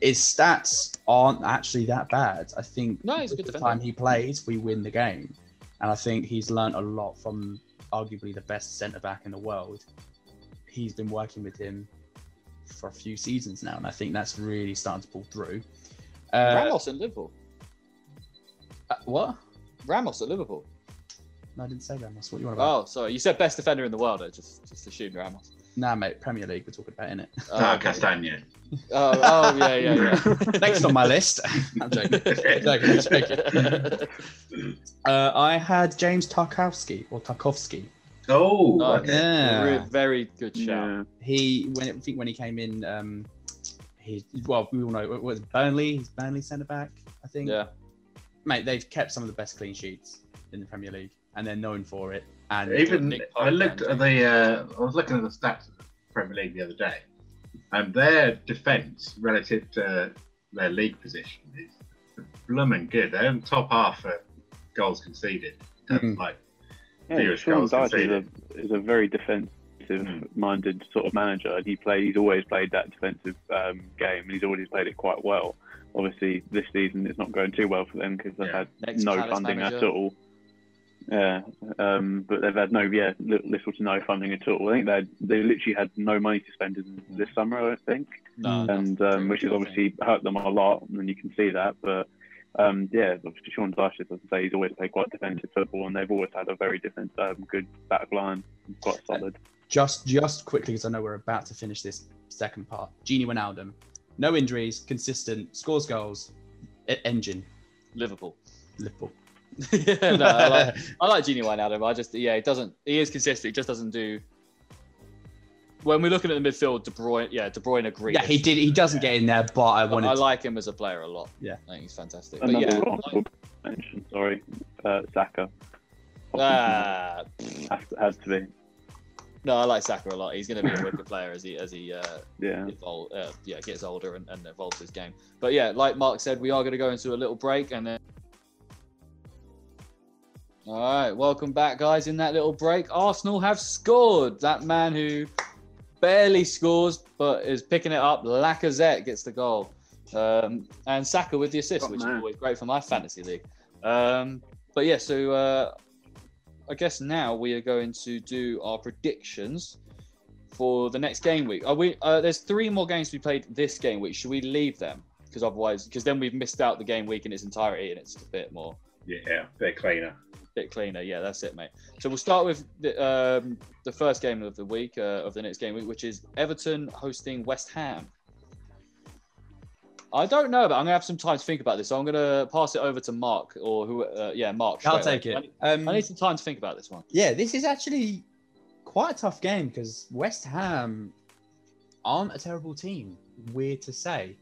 his stats aren't actually that bad. I think No, he's good the defender. time he plays, we win the game, and I think he's learnt a lot from arguably the best centre back in the world. He's been working with him for a few seasons now, and I think that's really starting to pull through. Uh, Ramos at Liverpool. uh, what? Ramos at Liverpool. No, I didn't say Ramos. What you want about? Oh, sorry. You said best defender in the world. I just just assumed Ramos. Nah, mate, Premier League. We're talking about, innit? Ah, okay. Castagne. Oh, oh, yeah, yeah, yeah. Next on my list. I'm joking. joking, I'm joking. Uh, I had James Tarkowski or Tarkovsky. Oh, Oh, okay. Yeah. Very good shout. Yeah. He, when I think when he came in, um, he well, we all know it was Burnley. He's Burnley centre back, I think. Yeah. Mate, they've kept some of the best clean sheets in the Premier League, and they're known for it. And Even I looked at the. Uh, I was looking at the stats of the Premier League the other day, and their defence relative to their league position is blooming good. They're in the top half for goals conceded. That's Mhm. Like Yeah, Fewest Sean goals Dyche is a, is a very defensive-minded sort of manager, and he play. He's always played that defensive um, game, and he's always played it quite well. Obviously, this season it's not going too well for them because they've Yeah. had Next no Palace funding at all. Yeah, um, but they've had no, yeah, li- little to no funding at all. I think they they literally had no money to spend in this summer. I think No, Mm. and um, which has obviously hurt them a lot, and you can see that. But um, yeah, obviously Sean Dyche, as I say, he's always played quite defensive football, and they've always had a very different, um, good back line, quite solid. just just quickly because I know we're about to finish this second part. Gini Wijnaldum, no injuries, consistent, scores goals, e- engine, Liverpool. Liverpool. yeah, no, I like, I like Gini Wijnaldum. I just, yeah, he doesn't. He is consistent. He just doesn't do. When we're looking at the midfield, De Bruyne, yeah, De Bruyne agrees. yeah, he did. He doesn't get in there, but I I, wanted. I like him as a player a lot. Yeah. I think he's fantastic. But Another yeah, honourable mention, sorry, uh, Saka. ah, has, to, has to be, no, I like Saka a lot. He's going to be a wicked player as he as he uh, yeah. evol- uh, yeah, gets older and, and evolves his game. But yeah, like Mark said, we are going to go into a little break and then. All right, welcome back, guys. In that little break, Arsenal have scored. That man who barely scores but is picking it up, Lacazette gets the goal, um, and Saka with the assist, Oh, which is always great for my fantasy league. Um, but yeah, so uh, I guess now we are going to do our predictions for the next game week. Are we? Uh, there's three more games to be played this game week. Should we leave them? Because otherwise, because then we've missed out the game week in its entirety, and it's a bit more, yeah, a bit cleaner. Bit cleaner. Yeah, that's it, mate. So we'll start with the, um, the first game of the week uh, of the next game week, which is Everton hosting West Ham. I don't know, but I'm gonna have some time to think about this. So I'm gonna pass it over to Mark or who? Uh, yeah, Mark. I'll take away. it. I need, Um, I need some time to think about this one. yeah, this is actually quite a tough game because West Ham aren't a terrible team. Weird to say.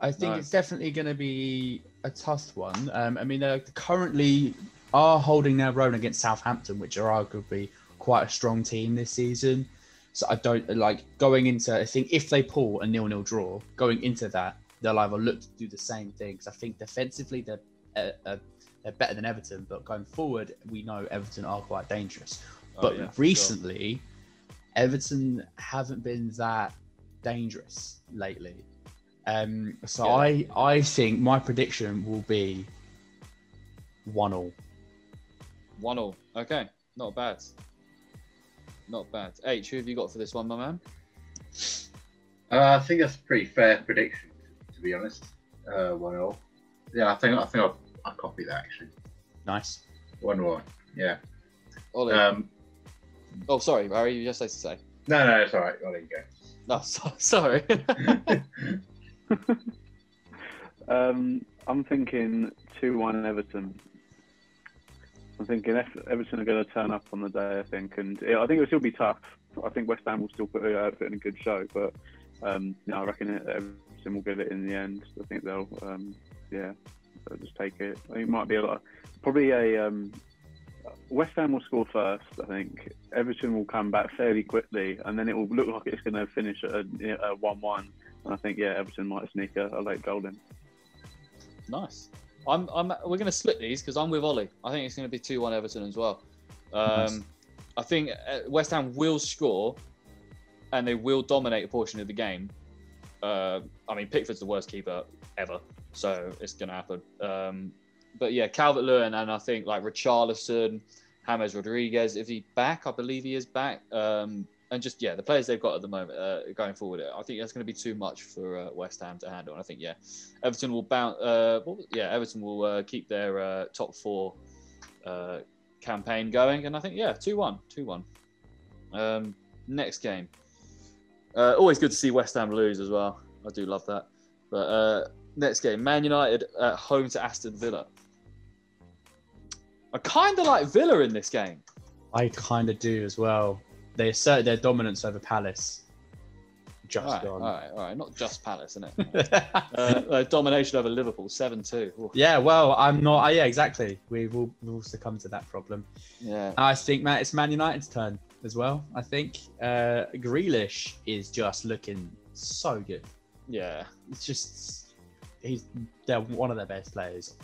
I think No. it's definitely going to be a tough one. Um, I mean, they're currently are holding their own against Southampton, which are arguably quite a strong team this season. So I don't like going into. I think if they pull a nil-nil draw, going into that, they'll either look to do the same thing. 'cause I think defensively they're uh, uh, they're better than Everton, but going forward, we know Everton are quite dangerous. Oh, But yeah, for sure. recently, Everton haven't been that dangerous lately. Um, so Yeah. I I think my prediction will be one all. One all. Okay. Not bad. Not bad. H, who have you got for this one, my man? Uh, I think that's a pretty fair prediction, to be honest. Uh, one all. Yeah, I think I think I'll, I'll copy that actually. Nice. One all. Yeah. Ollie. Um, oh, sorry, Barry. You just had to say. no, no, it's all right. I'll let you go. No, so, sorry. Um, I'm thinking 2 1 Everton. I'm thinking Everton are going to turn up on the day, I think. And I think it'll still be tough. I think West Ham will still put, uh, in a good show. But um, know, I reckon Everton will get it in the end. I think they'll, um, yeah, they'll just take it. I think it might be a lot. Probably a. Um, West Ham will score first, I think. Everton will come back fairly quickly, and then it will look like it's going to finish at a, a 1 1. And I think, yeah, Everton might sneak a, a late goal in. nice. I'm, I'm, we're going to split these because I'm with Ollie. I think it's going to be 2 1 Everton as well. Um, Nice. I think uh, West Ham will score and they will dominate a portion of the game. Uh, I mean, Pickford's the worst keeper ever, so it's going to happen. Um, but yeah, Calvert Lewin and I think like Richarlison, James Rodriguez, if he's back, I believe he is back. Um, and just yeah, the players they've got at the moment uh, going forward, I think that's going to be too much for uh, West Ham to handle. And I think yeah, Everton will bounce. Uh, was- yeah, Everton will uh, keep their uh, top four uh, campaign going, and I think yeah, two one, two one. Um, next game. Always good to see West Ham lose as well. I do love that. But next game, Man United at home to Aston Villa. I kind of like Villa in this game. I kind of do as well. They asserted their dominance over Palace. Just All right, gone. all right, all right. Not just Palace, isn't it? uh, uh, domination over Liverpool, seven two. yeah, well, I'm not. Uh, yeah, exactly. We will we'll succumb to that problem. Yeah, I think, Matt, it's Man United's turn as well. I think uh, Grealish is just looking so good. yeah. It's just he's they're one of their best players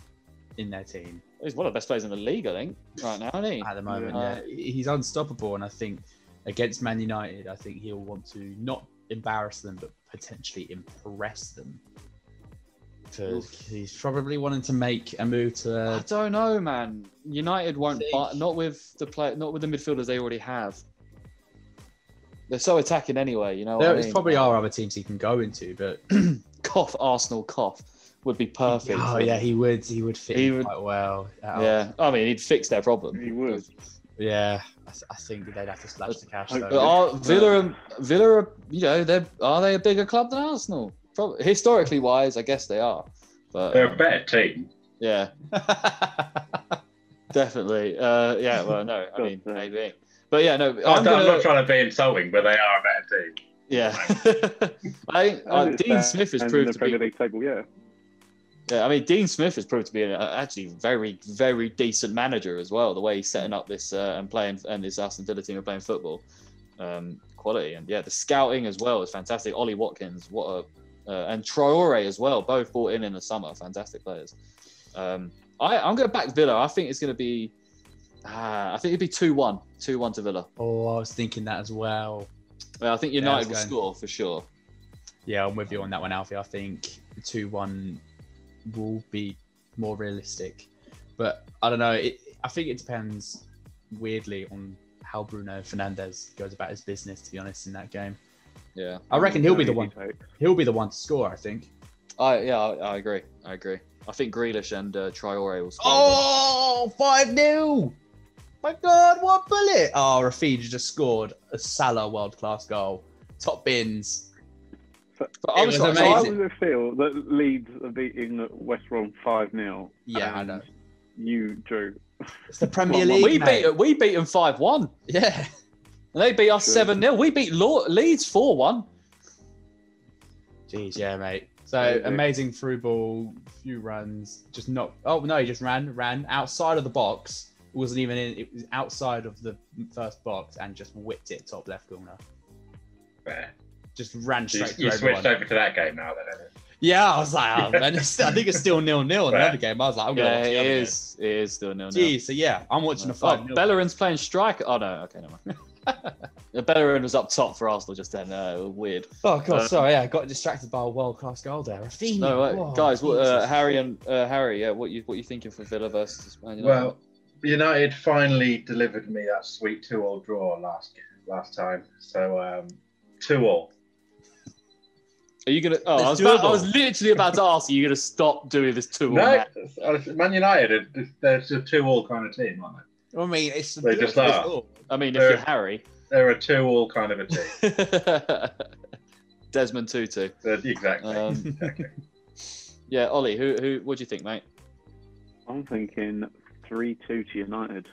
in their team He's one of the best players in the league, I think, right now, isn't he? at the moment. Yeah. Yeah, he's unstoppable, and I think against Man United, I think he'll want to not embarrass them, but potentially impress them. Because he's probably wanting to make a move to. I don't know, man. United won't think- buy, not with the play, not with the midfielders they already have. They're so attacking anyway, you know. What there I mean? probably are other teams he can go into, but cough Arsenal cough would be perfect. oh yeah, he would he would fit He in would- quite well. Yeah. I mean, he'd fix their problem. He would. Yeah. I, I think they'd have to slash the cash But But though. are Villa, and- Villa, are, you know, they are they a bigger club than Arsenal? Probably, historically wise, I guess they are. But They're a better team. yeah, definitely. Uh, yeah, well, no, I mean maybe. But yeah, no, I'm, I'm I'm gonna, not trying to be insulting, but they are a better team. yeah. I think uh, Dean Smith has stands proved to Premier be. League table, yeah. Yeah, I mean Dean Smith has proved to be an, actually very, very decent manager as well. The way he's setting up this uh, and playing and this Aston Villa team are playing football, um, quality and yeah, the scouting as well is fantastic. Ollie Watkins, what a uh, and Traore as well, both brought in in the summer, fantastic players. Um, I, I'm going to back Villa. I think it's going to be, uh, I think it'd be two one, two one to Villa. oh, I was thinking that as well. Well, I think Yeah, United it's will score for sure. Yeah, I'm with you on that one, Alfie. I think two one will be more realistic, but I don't know. It, I think it depends weirdly on how Bruno Fernandes goes about his business. To be honest, in that game, Yeah, I reckon he'll be the one. He'll be the one to score. I think. I yeah, I, I agree. I agree. I think Grealish and uh, Traore will score. Oh, 5 0. My God, what a bullet! Oh, Raphinha just scored a Salah world class goal. Top bins. But It I'm was sorry, So how amazing. does it feel that Leeds are beating West Brom 5 0? Yeah, I know. You drew. It's the Premier Well, League. we mate. beat we beat them five one. Yeah. And they beat us 7 0. We beat Law- Leeds 4 1. Jeez, yeah, mate. So Crazy. amazing through ball, few runs, just not. Oh no, he just ran, ran outside of the box. It wasn't even in. It was outside of the first box and just whipped it top left corner. Fair. Just ran You, straight you through switched everyone. over to that game now, then. haven't you? Yeah, I was like, oh, man, I think it's still nil nil in the other game. I was like, I'm Yeah, watch the it other game. is. It is still nil nil. Geez, so yeah, I'm watching a Oh, five. nil. Bellerin's playing striker. Oh, no. Okay, never mind. Yeah, Bellerin was up top for Arsenal just then. Uh, weird. Oh god, Uh, sorry, yeah, I got distracted by a world class goal there. Raphinha. No, right. oh, guys, what, uh, Harry and uh, Harry, yeah, what you what you thinking for Villa versus Man United? Well, United finally delivered me that sweet two-all draw last last time. So um, two-all. Are you gonna? Oh, I was, about, I was literally about to ask. Are you gonna stop doing this two? No, Man United, they're a two-all kind of team, aren't they? I mean, it's They just are. I mean, if Uh, you're Harry, They're a two-all kind of a team. Desmond Tutu. They're- exactly. Um, exactly. yeah, Ollie, who who? What do you think, mate? I'm thinking three-two to United.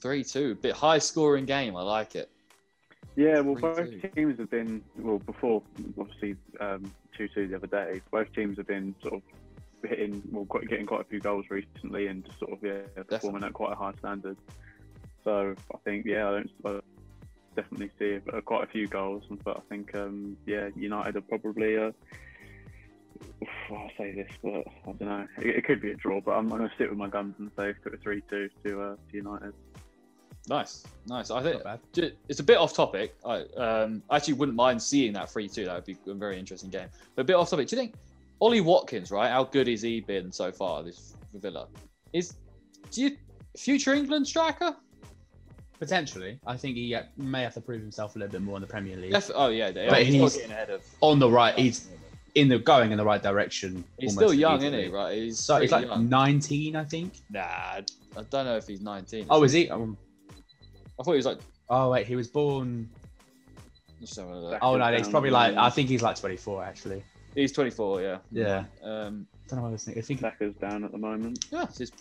Three two, bit high scoring game. I like it. Yeah, well, 3-2. both teams have been well before obviously um, two-two the other day. Both teams have been sort of hitting, well, quite, getting quite a few goals recently, and just sort of yeah, performing at quite a high standard. So I think yeah, I don't I definitely see uh, quite a few goals, but I think um, yeah, United are probably. Uh, I'll say this, but I don't know. It, it could be a draw, but I'm, I'm going to sit with my guns and say put a three-two to uh, to United. Nice, nice. I think Not bad. ju- it's a bit off topic. I um, I actually wouldn't mind seeing that three two. That would be a very interesting game. But a bit off topic. Do you think Ollie Watkins, right? How good has he been so far? This Villa is. Do you future England striker? Potentially, I think he uh, may have to prove himself a little bit more in the Premier League. Oh yeah, they, But he's, he's- getting ahead of. On the right, he's in the going in the right direction. He's still young, isn't he? Right, he's, So he's like young. 19, I think. Nah, I don't know if he's nineteen. Oh, is he? Um, I thought he was like. oh wait, he was born. let's have a look. Oh no, he's probably like. I think he's like 24 actually. He's twenty four. Yeah. Yeah. Um. I don't know what I was thinking. I think Saka's down at the moment. Yeah. It's his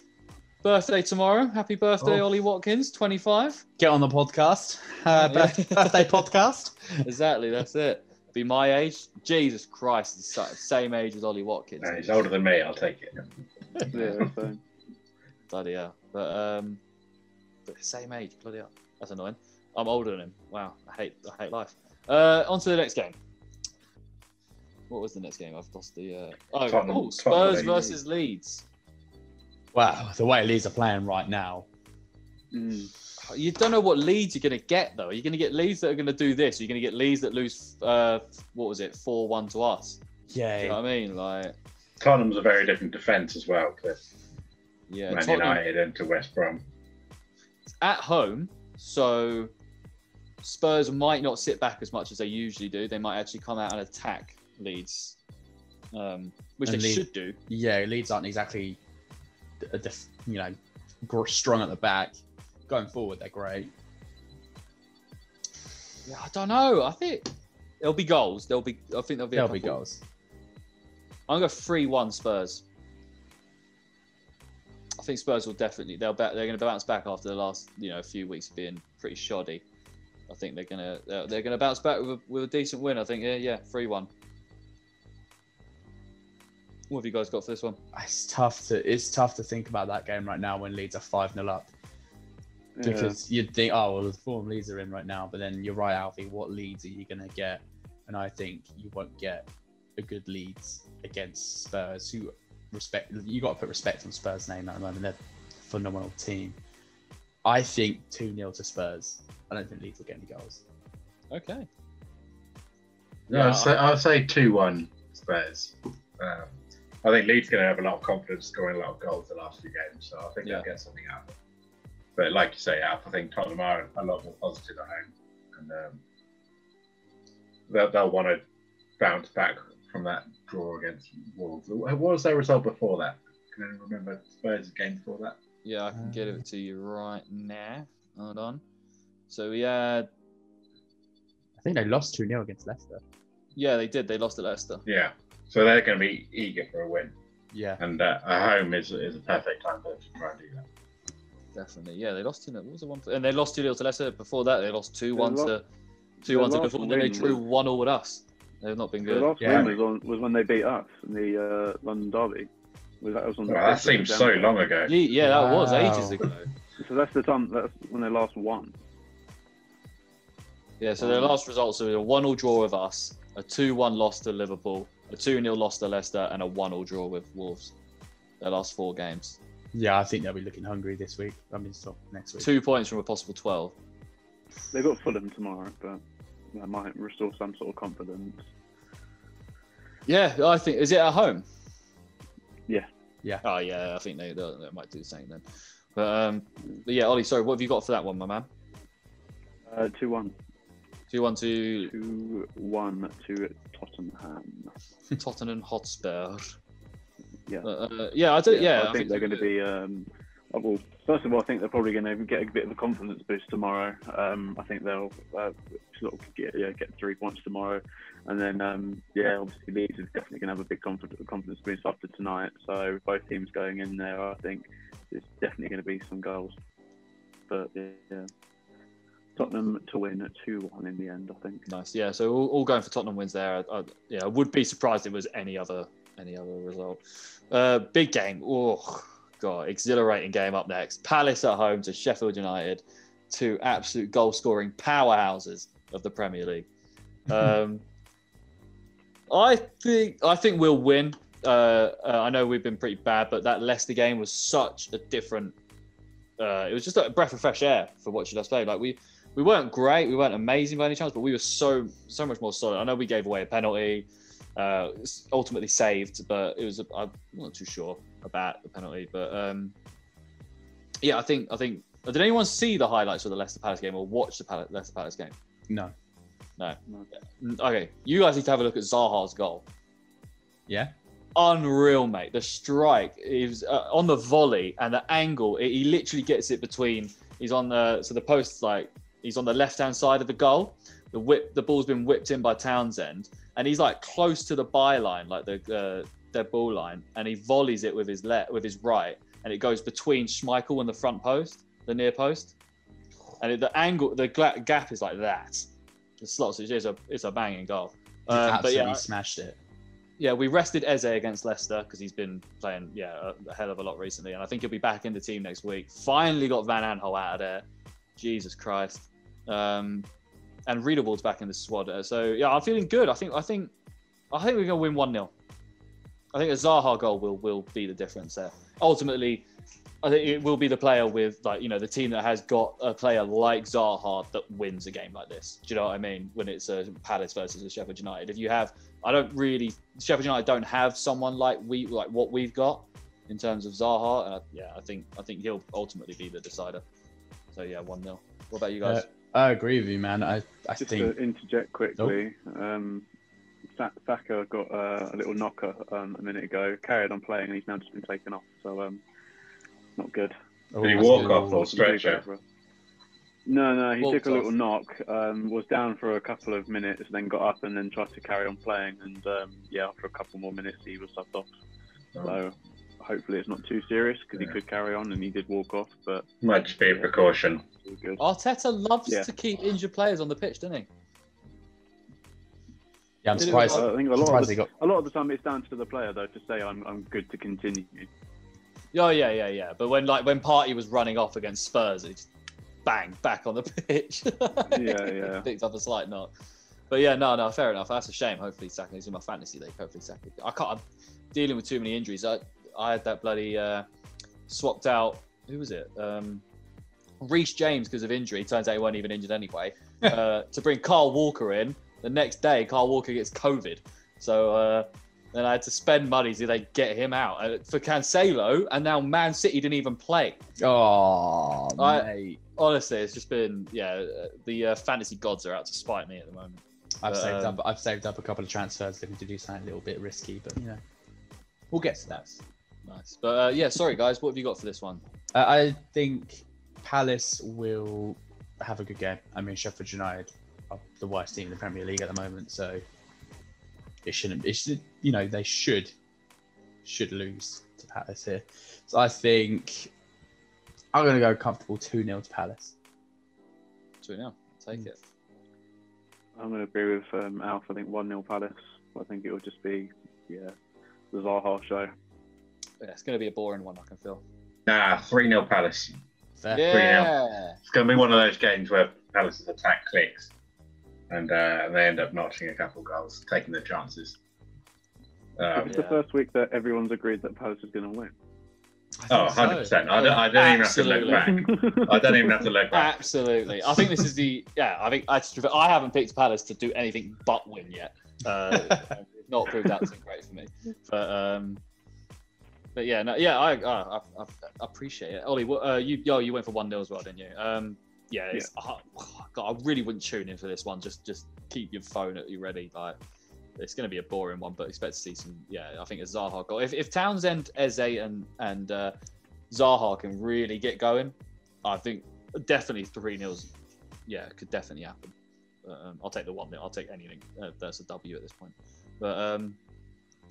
birthday tomorrow. Happy birthday, Oh. Ollie Watkins. Twenty five. get on the podcast. Uh, Yeah. birthday podcast. exactly, that's it. Be my age. Jesus Christ, he's sa- same age as Ollie Watkins. No, he's older than me. I'll take it. Yeah. Bloody hell. But um, but same age. Bloody hell. That's annoying. I'm older than him. Wow, I hate I hate life. Uh, on to the next game. What was the next game? I've lost the. Uh... Oh, Tottenham- oh, Spurs Tottenham. versus Leeds. Wow, the way Leeds are playing right now. Mm. You don't know what Leeds you're going to get though. Are You're going to get Leeds that are going to do this. You're going to get Leeds that lose. Uh, what was it? Four one to us. Yeah. you know what I mean? Like, Tottenham's a very different defence as well to yeah, Man Tottenham- United and to West Brom. at home, so Spurs might not sit back as much as they usually do. They might actually come out and attack Leeds, um, which And they Leeds- should do. Yeah, Leeds aren't exactly, def, you know, strong at the back. Going forward, they're great. Yeah, I don't know. I think there'll be goals. There'll be. I think there'll be. There'll be goals. I'm gonna go three-one Spurs. I think Spurs will definitely. They'll. Ba- they're going to bounce back after the last, you know, a few weeks of being pretty shoddy. I think they're gonna. They're, they're going to bounce back with a, with a decent win. I think. Yeah, yeah, three-one. What have you guys got for this one? It's tough to it's tough to think about that game right now when Leeds are five 0 up Yeah. because you'd think, oh well, the form Leeds are in right now, but then you're right, Alfie. What leads are you going to get? And I think you won't get a good Leeds against Spurs, who respect you got to put respect on Spurs' name at the moment. They're a phenomenal team. I think two 0 to Spurs. I don't think Leeds will get any goals. Okay. No, Yeah, I'll, say, I'd say 2 1 Spurs. Um, I think Leeds going to have a lot of confidence scoring a lot of goals the last few games, so I think Yeah. they'll get something out of it. But like you say, Alf, I think Tottenham are a lot more positive at home. And um, they'll, they'll want to bounce back from that draw against Wolves. What was their result before that? Can anyone remember Spurs' game before that? Yeah, I can get it to you right now. Hold on. So we had. I think they lost two 0 against Leicester. Yeah, they did. They lost to Leicester. Yeah. So they're going to be eager for a win. Yeah. And uh, at home is, is a perfect time to try and do that. Definitely. Yeah, they lost 2 0. What was the one? And they lost 2 0 to Leicester. Before that, they lost 2 1 to. 2 1 to their last before. Then they drew 1 all with us. They've not been good. The good. last Yeah. win was, on, was when they beat us in the uh, London Derby. Was that, was on the Well, that seems so long ago. Ye- Yeah, that was ages ago. So that's the time. That's when they last won. Yeah, so their last results are a 1 0 draw with us, a 2 1 loss to Liverpool, a 2 0 loss to Leicester, and a 1 0 draw with Wolves. Their last four games. Yeah, I think they'll be looking hungry this week. I mean, stop next week. Two points from a possible 12. They've got Fulham tomorrow, but that might restore some sort of confidence. Yeah, I think. Is it at home? Yeah. Yeah. Oh, yeah, I think they, they, they might do the same then. But um, but yeah, Ollie, sorry, what have you got for that one, my man? Uh, two one. Do you want to Two one to Tottenham. Tottenham Hotspur? Yeah. Uh, uh, yeah, I do. Yeah, I, think they're going to be. Um, well, first of all, I think they're probably going to get a bit of a confidence boost tomorrow. Um, I think they'll uh, sort of get, yeah, get three points tomorrow, and then um, yeah, obviously Leeds is definitely going to have a big confidence, boost after tonight. So both teams going in there, I think there's definitely going to be some goals. But yeah, Tottenham to win at two one in the end, I think. Nice. Yeah. So all, all going for Tottenham wins there. I, I, yeah, I would be surprised if it was any other any other result. Uh, big game. Oh god, exhilarating game up next. Palace at home to Sheffield United, two absolute goal scoring powerhouses of the Premier League. Um, I think I think we'll win. Uh, uh, I know we've been pretty bad, but that Leicester game was such a different. Uh, it was just a breath of fresh air for watching us play. Like we, we weren't great, we weren't amazing by any chance, but we were so so much more solid. I know we gave away a penalty, uh, ultimately saved, but it was I'm not too sure about the penalty. But um, yeah, I think I think. Did anyone see the highlights of the Leicester Palace game or watch the Palace, Leicester Palace game? No. No. Okay, you guys need to have a look at Zaha's goal. Yeah. Unreal, mate. The strike is uh, on the volley and the angle. It, he literally gets it between. He's on the so the post like he's on the left hand side of the goal. The whip, the ball's been whipped in by Townsend, and he's like close to the byline, like the uh, dead ball line, and he volleys it with his left, with his right, and it goes between Schmeichel and the front post, the near post, and it, the angle, the gap is like that. The slots, it's a it's a banging goal. Um, but absolutely yeah, smashed it. yeah, we rested Eze against Leicester because he's been playing yeah a, a hell of a lot recently, and I think he'll be back in the team next week. Finally got Van Aanholt out of there. Jesus Christ. Um, and Riedewald's back in the squad. So yeah, I'm feeling good. I think I think I think we're gonna win one 0 I think a Zaha goal will will be the difference there. Ultimately, I think it will be the player with like you know the team that has got a player like Zaha that wins a game like this. Do you know what I mean? When it's a Palace versus a Sheffield United, if you have, I don't really Sheffield United don't have someone like we like what we've got in terms of Zaha. And I, yeah, I think I think he'll ultimately be the decider. So yeah, one 0 What about you guys? I agree with you, man. I, I Just think to interject quickly, um, Sa- Saka got uh, a little knocker um, a minute ago, carried on playing, and he's now just been taken off. So um, not good. oh, Did he walk see. off or stretcher? No, no, he Walked took a little off. knock, um, was down for a couple of minutes, then got up and then tried to carry on playing. And um, yeah, after a couple more minutes, he was subbed off. So hopefully it's not too serious because Yeah. he could carry on and he did walk off, but much just be a precaution. Arteta loves Yeah. to keep injured players on the pitch, doesn't he? Yeah, I'm surprised. I think a lot, of the, got. a lot of the time it's down to the player though to say I'm, I'm good to continue. Oh yeah, yeah, yeah. But when like when Partey was running off against Spurs, it just bang back on the pitch. Yeah, yeah. Picked up a slight knock. But yeah, no, no, fair enough. That's a shame. Hopefully, Saka is in my fantasy league. Hopefully, Saka. I can't. I'm dealing with too many injuries. I, I had that bloody uh, swapped out. Who was it? Um, Reece James because of injury. Turns out he wasn't even injured anyway. uh, to bring Kyle Walker in. The next day, Kyle Walker gets COVID. So uh, then I had to spend money to they get him out uh, for Cancelo, and now Man City didn't even play. Oh, I- mate. Honestly, it's just been yeah. The uh, fantasy gods are out to spite me at the moment. I've but, saved um, up. I've saved up a couple of transfers looking to do something a little bit risky, but you know, we'll get to that. Nice, but uh, yeah. Sorry guys, what have you got for this one? Uh, I think Palace will have a good game. I mean, Sheffield United the worst team in the Premier League at the moment, so it shouldn't. It should, you know, they should should lose to Palace here. So I think I'm going to go comfortable two 0 to Palace. Two now. Take Mm. it. I'm going to agree with um, Alf. I think 1 0 Palace. I think it will just be, yeah, the Zaha show. Yeah, it's going to be a boring one. I can feel. Nah, 3 0 Palace. Fair. Yeah. It's going to be one of those games where Palace's attack clicks and uh, they end up notching a couple goals, taking their chances. Um, it's yeah. the first week that everyone's agreed that Palace is going to win. oh, 100%. I, don't, I don't even have to look back. I don't even have to look back. Absolutely. I think this is the yeah. I think I, I haven't picked Palace to do anything but win yet. Uh, it's not proved out to great for me. But um, but yeah, no, yeah, I, I, I, I appreciate it. Ollie, what, uh, you, yo, you went for one 0 as well, didn't you? Um, yeah, it's, uh, God, I really wouldn't tune in for this one. Just, just keep your phone at you ready. Like, it's going to be a boring one, but expect to see some. Yeah, I think a Zaha goal. If, if Townsend, Eze, and and uh, Zaha can really get going, I think definitely three nils. Yeah, could definitely happen. Um, I'll take the one. Nil. I'll take anything. Uh, that's a W at this point. But um,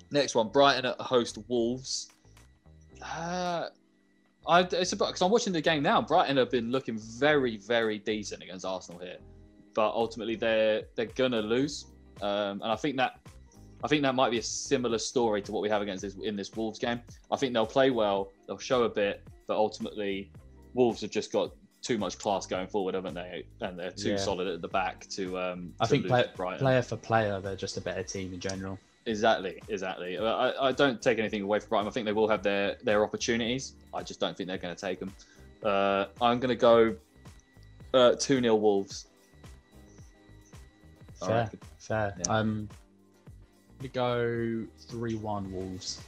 next one, Brighton at host Wolves. Uh, I, it's about because I'm watching the game now. Brighton have been looking very, very decent against Arsenal here, but ultimately they're they're gonna lose. Um, and I think that I think that might be a similar story to what we have against this in this Wolves game. I think they'll play well, they'll show a bit, but ultimately Wolves have just got too much class going forward, haven't they? And they're too Yeah. solid at the back to. Um, I to think lose play, Brighton. player for player, they're just a better team in general. Exactly, exactly. I, I don't take anything away from Brighton. I think they will have their their opportunities. I just don't think they're going to take them. Uh, I'm going to go uh, two 0 Wolves. I Fair, reckon. fair. Yeah. Um, we go three one Wolves.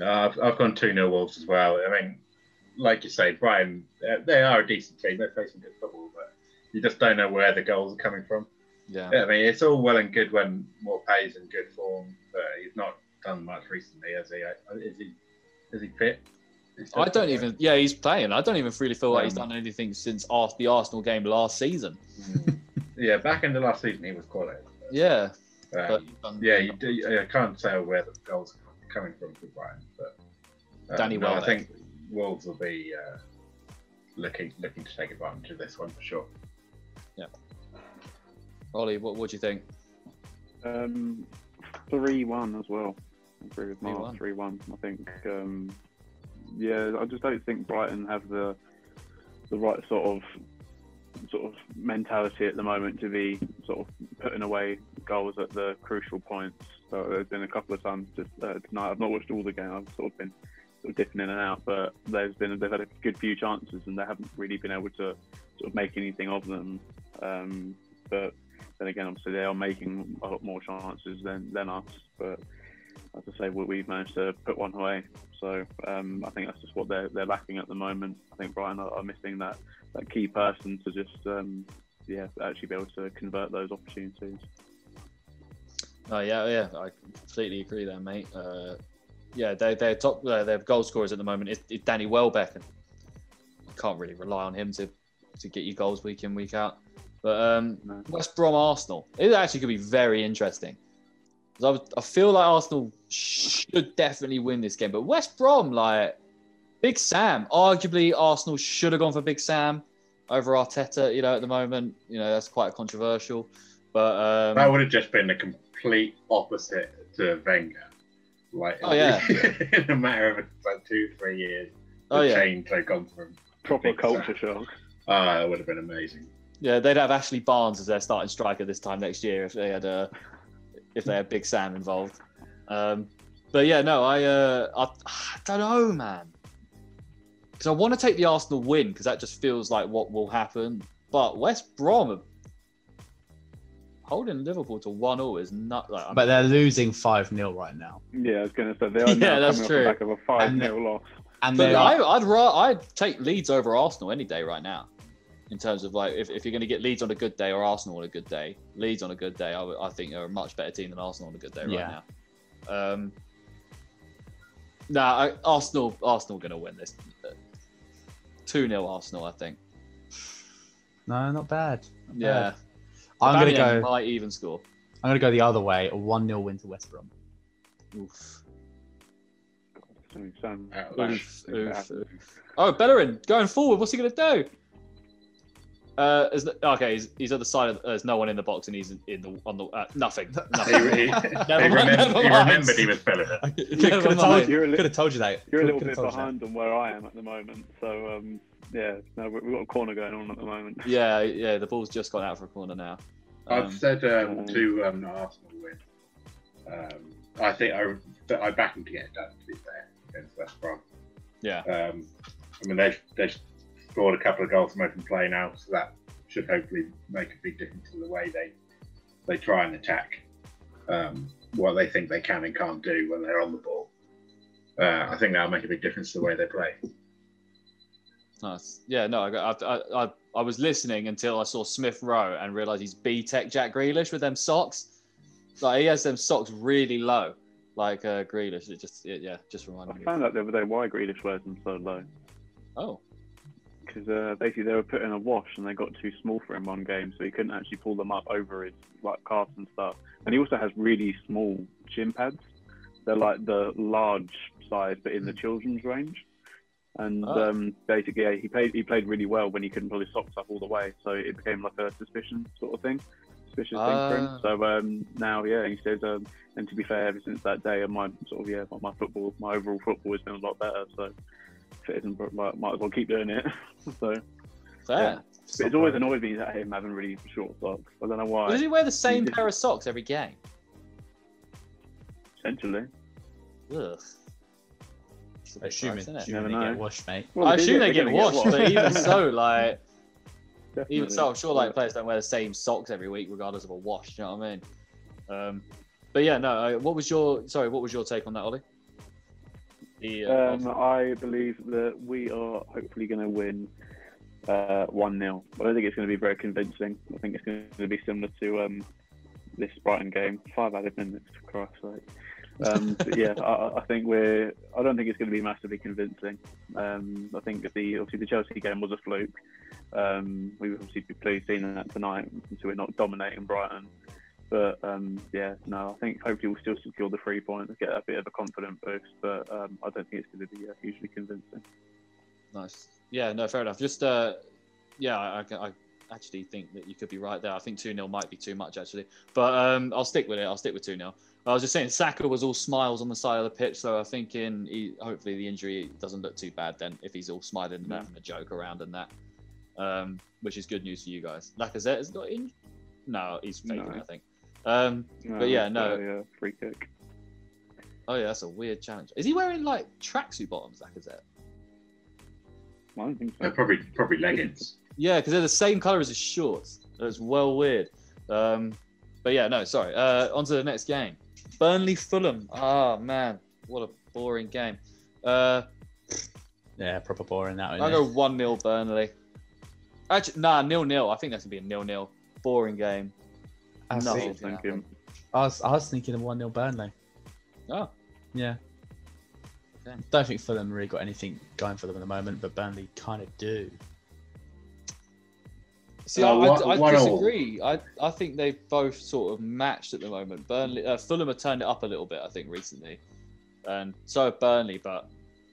Uh, I've, I've gone 2 0 Wolves as well. I mean, like you say, Brighton, uh, they are a decent team. They're facing good football, but you just don't know where the goals are coming from. Yeah. Yeah, I mean, it's all well and good when Maupay's in good form, but he's not done much recently, has he? Is he, is he fit? He's I don't fit, even. Yeah, he's playing. I don't even really feel like he's Um, done anything since the Arsenal game last season. Yeah, back in the last season, he was quality. Yeah, Um, but yeah, you do, I can't tell where the goals are coming from for Brighton, but uh, Danny no, I think Wolves will be uh, looking looking to take advantage of this one for sure. Ollie, what do you think? Um, three one as well. I agree with 3-1. Mark. Three one. I think. Um, yeah, I just don't think Brighton have the the right sort of sort of mentality at the moment to be sort of putting away goals at the crucial points. So there's been a couple of times just uh, tonight. I've not watched all the game. I've sort of been sort of dipping in and out, but there's been they've had a good few chances and they haven't really been able to sort of make anything of them. Um, but then again, obviously they are making a lot more chances than, than us. But as I say, we, we've managed to put one away. So um, I think that's just what they're they're lacking at the moment. I think Brian are, are missing that, that key person to just um, yeah actually be able to convert those opportunities. Oh yeah, yeah, I completely agree there, mate. Uh, yeah, they they're top. Uh, their goal scorers at the moment is Danny Welbeck, and I can't really rely on him to to get you goals week in week out. But um, No. West Brom Arsenal, it actually could be very interesting. I, was- I feel like Arsenal should definitely win this game, but West Brom, like Big Sam, arguably Arsenal should have gone for Big Sam over Arteta. You know, at the moment, you know that's quite controversial. But um, That would have just been the complete opposite to Wenger. Like, Oh, yeah. in a matter of like two, three years, the oh yeah, change they've gone from. Proper culture Sam. shock. Ah, that would have been amazing. Yeah, they'd have Ashley Barnes as their starting striker this time next year if they had uh, if they had Big Sam involved. Um, but yeah, no, I uh, I, I don't know, man, because I want to take the Arsenal win because that just feels like what will happen. But West Brom holding Liverpool to one 0 is not like. But they're losing five 0 right now, Yeah, I was going to say they are Yeah, now that's coming true. off the back of a five And 0 loss. and but I, I'd ra- I'd take Leeds over Arsenal any day right now. In terms of like, if, if you're going to get Leeds on a good day or Arsenal on a good day, Leeds on a good day, I, would- I think are a much better team than Arsenal on a good day right Yeah. now. Um, nah, I, Arsenal, Arsenal going to win this. Two 0 Arsenal, I think. no, not bad. Not Yeah, bad. I'm gonna go. might even score. I'm gonna go the other way. A one 0 win to West Brom. Oof. So, so, Out of that. Oof, oof, oof. Oh, Bellerin going forward. What's he going to do? Uh, is, okay, he's, he's at the side. Of, there's no one in the box, and he's in, in the on the uh, nothing. He, nothing. he, he, Never mind, remembered, never he remembered he was Bellerin. Could have told. You're a li- could have told you that. You're a little Could have bit told you that. behind on where I am at the moment. So um, yeah, no, we- we've got a corner going on at the moment. Yeah, yeah. The ball's just gone out for a corner now. I've Um, said um, um, to um, Arsenal win. Um, I think I, that I back them to get it done. To be fair, against West Brom. yeah, Um, I mean, they've, they've scored a couple of goals from open play now, so that should hopefully make a big difference in the way they they try and attack um, what they think they can and can't do when they're on the ball. Uh, I think that'll make a big difference to the way they play. Nice. Yeah, no, I, I, I, I, I was listening until I saw Smith Rowe and realised he's B Tech Jack Grealish with them socks. Like he has them socks really low, like uh, Grealish. It just, it, yeah, just I reminded me. found out the other day why Grealish wears them so low. Oh, Because uh, basically they were put in a wash and they got too small for him one game, so he couldn't actually pull them up over his like calves and stuff. And he also has really small shin pads. They're like the large size, but in the children's range. And Oh. um, basically, yeah, he played he played really well when he couldn't pull his socks up all the way, so it became like a suspicion sort of thing, suspicious thing for him. Ah. So um, now, yeah, he says, um, and to be fair, ever since that day, my sort of yeah, my, my football, my overall football has been a lot better. So if it isn't, might, might as well keep doing it. so. fair. Yeah. But it's always annoyed me that him having really short socks. I don't know why. Does he wear the same did- pair of socks every game? Essentially. Ugh. It's a bit Assuming, gross, assuming they know. get washed, mate. Well, I assume they they're get washed, but even so, like, Definitely. even so, I'm sure like players don't wear the same socks every week, regardless of a wash. You know what I mean? Um, but yeah, no. uh, What was your sorry? What was your take on that, Ollie? The, uh, Um, I believe that we are hopefully going to win uh, 1 0. I don't think it's going to be very convincing. I think it's going to be similar to um, this Brighton game. Five added minutes, for Christ's sake. Um, yeah, I, I think we're. I don't think it's going to be massively convincing. Um, I think the obviously the Chelsea game was a fluke. Um, we would obviously be pleased seeing that tonight, so we're not dominating Brighton. But um, yeah, no, I think hopefully we'll still secure the three points, get a bit of a confident boost. But um, I don't think it's going to be uh, hugely convincing. Nice. Yeah, no, fair enough. Just, uh, yeah, I, I, actually think that you could be right there. I think 2 0 might be too much, actually. But um, I'll stick with it. I'll stick with 2 0. I was just saying, Saka was all smiles on the side of the pitch. So I think in he, hopefully the injury doesn't look too bad then if he's all smiling and No. having a joke around and that, um, which is good news for you guys. Lacazette is not in. No, he's faking, No. I think. Um, But yeah, no. Uh, free kick. oh, yeah, that's a weird challenge. Is he wearing like tracksuit bottoms, Lacazette? I don't think so. probably probably leggings. Yeah, because they're the same color as his shorts. That's well weird. Um, but yeah, no, sorry. Uh, on to the next game. Burnley Fulham. Ah, man. What a boring game. Uh, Yeah, proper boring that one. I'll go 1 0 Burnley. Actually, nah, nil nil. I think that's going to be a nil nil. Boring game. I was, Nothing. Thinking, I was, I was thinking of 1 0 Burnley. Oh, Yeah. Okay. Don't think Fulham really got anything going for them at the moment, but Burnley kind of do. See, Uh, I, I- one- I one disagree. I, I think they've both sort of matched at the moment. Burnley, uh, Fulham have turned it up a little bit, I think, recently, and so have Burnley. But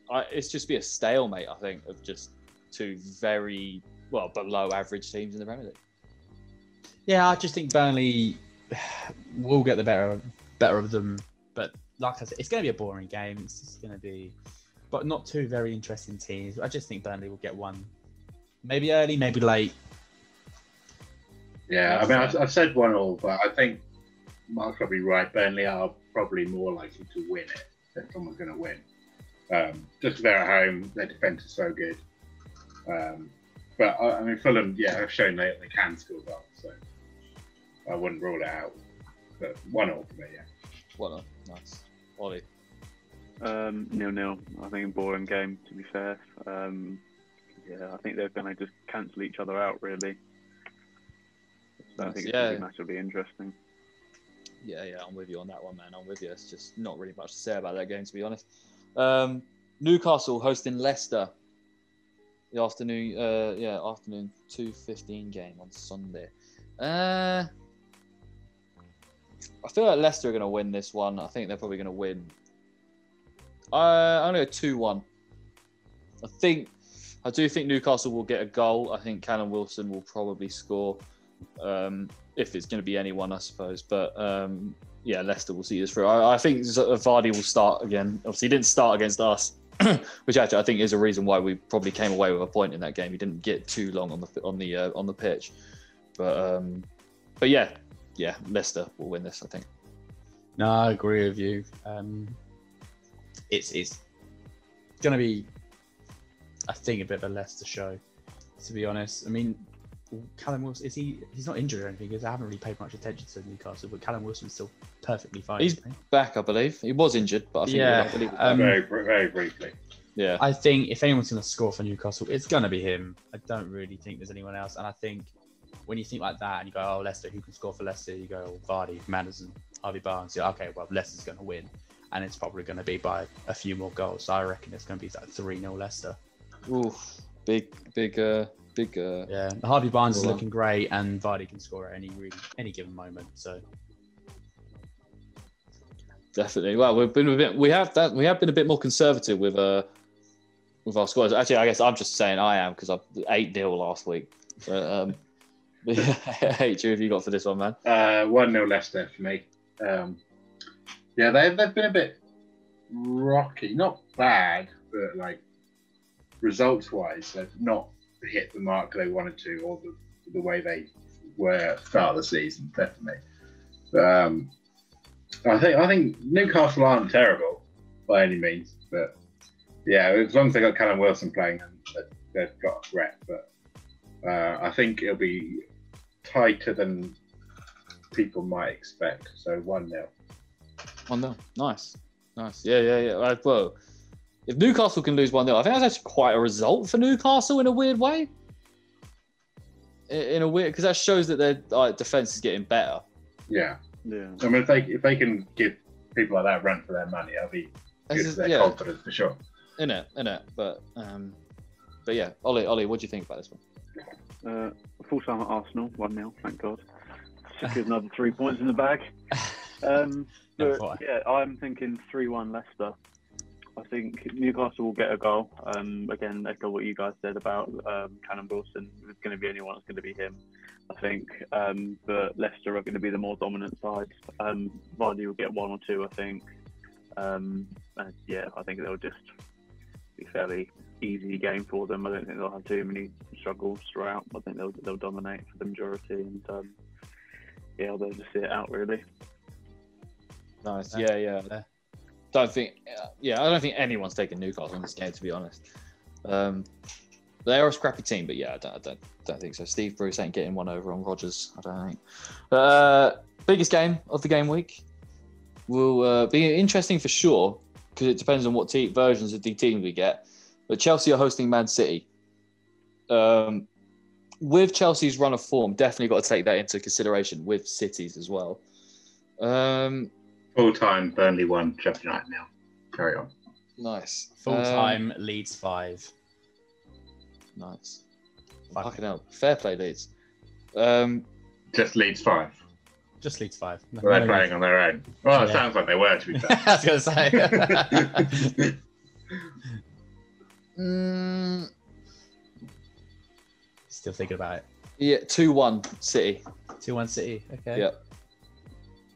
I, it's just be a stalemate, I think, of just two very well below average teams in the Premier League. Yeah, I just think Burnley will get the better better of them. But like I said, it's going to be a boring game. It's just going to be, but not two very interesting teams. I just think Burnley will get one, maybe early, maybe late. Yeah, I mean, I've, I've said one all, but I think Mark's probably right. Burnley are probably more likely to win it if someone's going to win. Um, just they're at home, their defence is so good. Um, but I, I mean, Fulham, yeah, have shown they, they can score goals, so I wouldn't rule it out. But one all for me, yeah. What a nice Ollie. um, nil nil. I think a boring game. To be fair, um, yeah, I think they're going to just cancel each other out. Really. So I Nice, think it's yeah. going to be massively interesting. Yeah, yeah, I'm with you on that one, man. I'm with you. It's just not really much to say about that game, to be honest. Um, Newcastle hosting Leicester. The afternoon, uh, yeah, afternoon two fifteen game on Sunday. Uh, I feel like Leicester are going to win this one. I think they're probably going to win. Uh, going to go two one. I think, I do think Newcastle will get a goal. I think Callum Wilson will probably score. Um, if it's going to be anyone, I suppose. But um, yeah, Leicester will see this through. I, I think Vardy will start again. Obviously, he didn't start against us, which actually I think is a reason why we probably came away with a point in that game. He didn't get too long on the on the uh, on the pitch, but um, but yeah, yeah, Leicester will win this. I think. No, I agree with you. Um, it's it's going to be, I think, a bit of a Leicester show. To be honest, I mean, Callum Wilson is he? He's not injured or anything. Because I haven't really paid much attention to Newcastle, but Callum Wilson's still perfectly fine. He's- Back, I believe. He was injured, but I think Yeah, I um, very, very briefly. yeah. I think if anyone's going to score for Newcastle, it's going to be him. I don't really think there's anyone else. And I think when you think like that and you go, oh, Leicester, who can score for Leicester? You go, oh, Vardy, Maddison, Harvey Barnes. You're, okay, well, Leicester's going to win. And it's probably going to be by a few more goals. So I reckon it's going to be like 3 0 Leicester. Oof. Big, big, uh, big. Uh, Yeah, Harvey Barnes is Well, looking great, and Vardy can score at any really, any given moment. So Definitely. Well, we've been a bit. We have that. We have been a bit more conservative with uh with our squads. Actually, I guess I'm just saying I am because I eight 0 last week. But, um, but yeah, H, who have you got for this one, man? Uh, 1 0 Leicester for me. Um, yeah, they've, they've been a bit rocky. Not bad, but like results wise, they've not hit the mark they wanted to or the, the way they were the start of the season, definitely. Um, I think I think Newcastle aren't terrible by any means, but yeah, as long as they got Callum Wilson playing, they've got a threat. But uh, I think it'll be tighter than people might expect. So one 0 One 0 Nice, nice. Yeah, yeah, yeah. Right, well, if Newcastle can lose one 0 I think that's actually quite a result for Newcastle in a weird way. In, in a weird, because that shows that their like, defense is getting better. Yeah, Yeah. I mean if they if they can give people like that run for their money, that'll be good This for is- their yeah, confidence for sure. in it, in it. But um, but yeah, Ollie, Ollie, what do you think about this one? Uh, full time at Arsenal, 1 0, thank God. Secured another three points in the bag. Um, but, yeah, I'm thinking 3 1 Leicester. I think Newcastle will get a goal. Um, again, echo what you guys said about um, Callum Wilson. If it's going to be anyone, it's going to be him, I think. Um, but Leicester are going to be the more dominant side. Um, Vardy will get one or two, I think. Um, and yeah, I think they'll just be fairly easy game for them. I don't think they'll have too many struggles throughout. I think they'll they'll dominate for the majority, and um, yeah, they'll just see it out really. Nice. Yeah. Yeah, yeah. Yeah. Don't think. Yeah, I don't think anyone's taking Newcastle in this game, to be honest. Um, they are a scrappy team, but yeah, I don't, I don't, don't think so. Steve Bruce ain't getting one over on Rodgers. I don't think. Uh, biggest game of the game week will uh, be interesting for sure because it depends on what te- versions of the team we get. But Chelsea are hosting Man City. Um, with Chelsea's run of form, definitely got to take that into consideration with Cities as well. Um, Full time Burnley one, Sheffield United now. Carry on. Nice. full Um, time Leeds five. nice. Fuck. Fucking hell. Fair play, Leeds. Um, Just Leeds five. Just Leeds five. No, Well, they're no playing on their own. Well, it Yeah. sounds like they were to be fair. I was gonna say. mm, Still thinking about it. yeah, 2 1 City. Two one City. Okay. Yeah.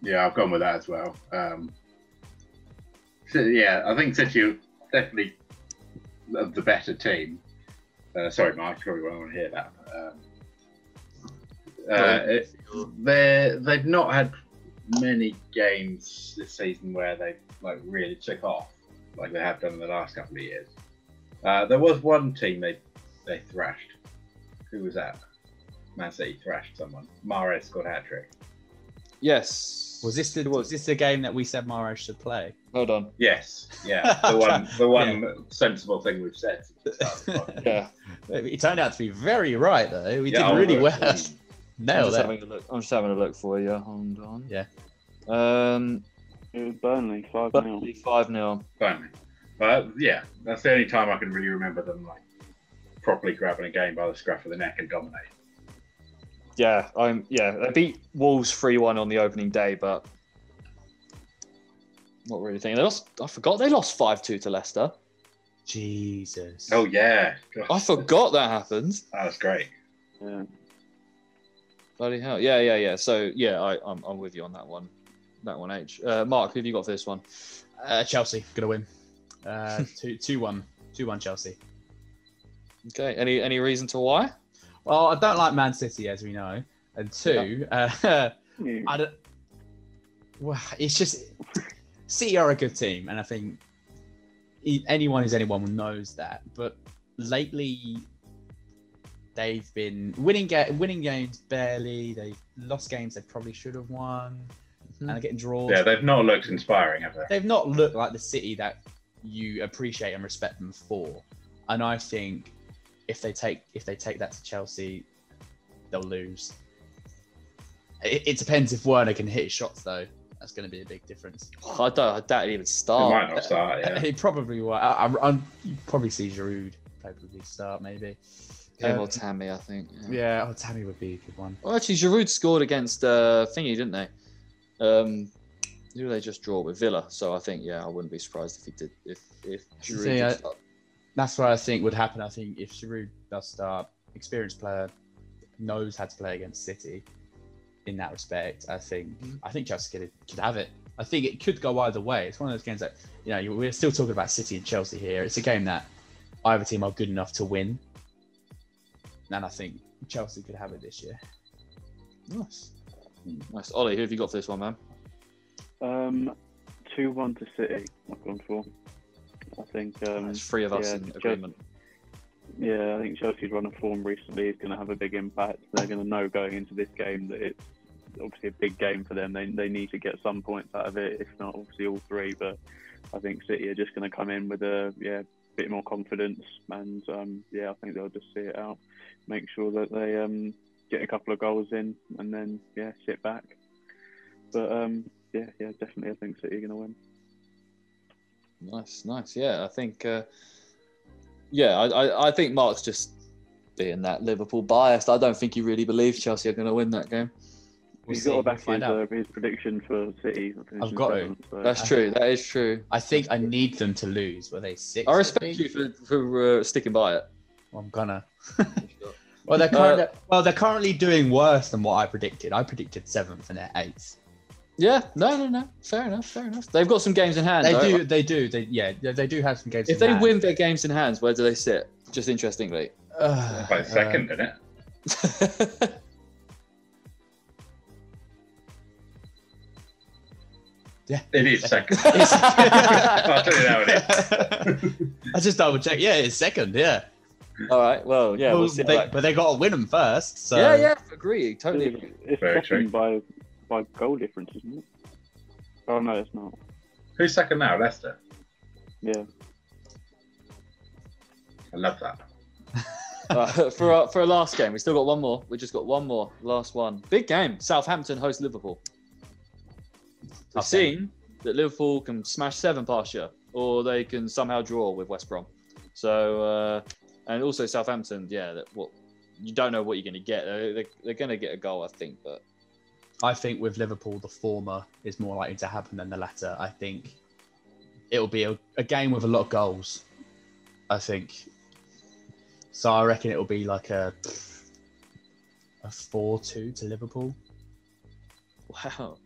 Yeah, I've gone with that as well. Um, so, yeah, I think City are definitely the better team. Uh, sorry, Mark, you probably won't want to hear that. Um, uh, it, they're, they've not had many games this season where they like really took off like they have done in the last couple of years. Uh, there was one team they they thrashed. Who was that? Man City thrashed someone. Mahrez scored a hat trick. Yes. Was this the was this the game that we said Mahrez should play? Hold on. Yes, yeah, the one, the one sensible thing we've said. since the start of the podcast. Yeah. It turned out to be very right though. We Yeah, did really well. I'm just it. having a look. I'm just having a look for you. Hold on. Yeah. Um, It was Burnley, 5 0. Burnley 5 0. Finally, but yeah, that's the only time I can really remember them like properly grabbing a game by the scruff of the neck and dominating. Yeah, I'm. Yeah, they beat Wolves 3 1 on the opening day, but not really thinking. They lost. I forgot they lost 5 2 to Leicester. Jesus. Oh yeah, God, I forgot that happened. that was great. Yeah. Bloody hell. Yeah, yeah, yeah. So, yeah, I, I'm, I'm with you on that one. That one, H. Uh, Mark, who have you got for this one? Uh, Chelsea gonna win. Uh, two two one two one Chelsea. Okay. Any any reason to why? Well, I don't like Man City as we know, and two, uh, Yeah. I don't. Well, it's just City are a good team, and I think e- anyone who's anyone who knows that. But lately, they've been winning ga- winning games barely. They've lost games they probably should have won, Mhm. and they're getting draws. Yeah, they've not looked inspiring, have they? they've not looked like the city that you appreciate and respect them for. And I think if they take if they take that to Chelsea, they'll lose. It, it depends if Werner can hit his shots though. That's going to be a big difference. I don't. I doubt it even They start. might not start. Yeah. He probably will. I, I, I'm you probably see Giroud probably start maybe. Him Um, or Tammy, I think. Yeah. Yeah, oh Tammy would be a good one. Well, actually, Giroud scored against uh, Thingy, didn't they? Um, who did they just draw with Villa? So I think, yeah, I wouldn't be surprised if he did. If if Giroud See, did I- start. That's what I think would happen. I think if Giroud does start, experienced player knows how to play against City. In that respect, I think Mhm. I think Chelsea could, could have it. I think it could go either way. It's one of those games that you know we're still talking about City and Chelsea here. It's a game that either team are good enough to win, and I think Chelsea could have it this year. Nice, nice. Ollie, who have you got for this one, man? Um, two one to City. I've gone for. I think. Um, There's three of us yeah, in agreement. Yeah, I think Chelsea's run of form recently is going to have a big impact. They're going to know going into this game that it's obviously a big game for them. They, they need to get some points out of it, if not obviously all three. But I think City are just going to come in with a yeah bit more confidence, and um, yeah, I think they'll just see it out, make sure that they um, get a couple of goals in, and then yeah sit back. But um, yeah, yeah, definitely, I think City are going to win. Nice, nice. Yeah, I think. Uh, yeah, I, I, I think Mark's just being that Liverpool biased. I don't think he really believes Chelsea are going to win that game. We'll He's see. got to We'll back his, out. uh, his prediction for City. I've got to. So. That's true. That is true. I think I need them to lose. Were they six? I respect you for, for uh, sticking by it. Well, I'm gonna. well, they're currently, well, they're currently doing worse than what I predicted. I predicted seventh and they're eighth. Yeah, no, no, no. Fair enough, fair enough. They've got some games in hand. They though. do, they do, they yeah, they, they do have some games. If in they hand. win their games in hands, where do they sit? Just interestingly. uh, By second, isn't it? yeah, It is second. I'll tell you now it is. I just double check. Yeah, it's second. Yeah, All right. Well, yeah, Well, we'll see. they, that- but they got to win them first. So yeah, yeah. Agree. Totally agree. it's Very second by by goal difference, isn't it? Oh no, it's not. Who's second now? Leicester. Yeah, I love that. Uh, for our, for our last game, we still got one more. We just got one more. Last one. Big game. Southampton host Liverpool. We've Tough game. seen that Liverpool can smash seven past you, or they can somehow draw with West Brom. So, uh, and also Southampton, yeah, that what you don't know what you're going to get. They're, they're, they're going to get a goal, I think, but I think with Liverpool, the former is more likely to happen than the latter. I think it'll be a, a game with a lot of goals. I think. So I reckon it'll be like a a four-two to Liverpool. wow.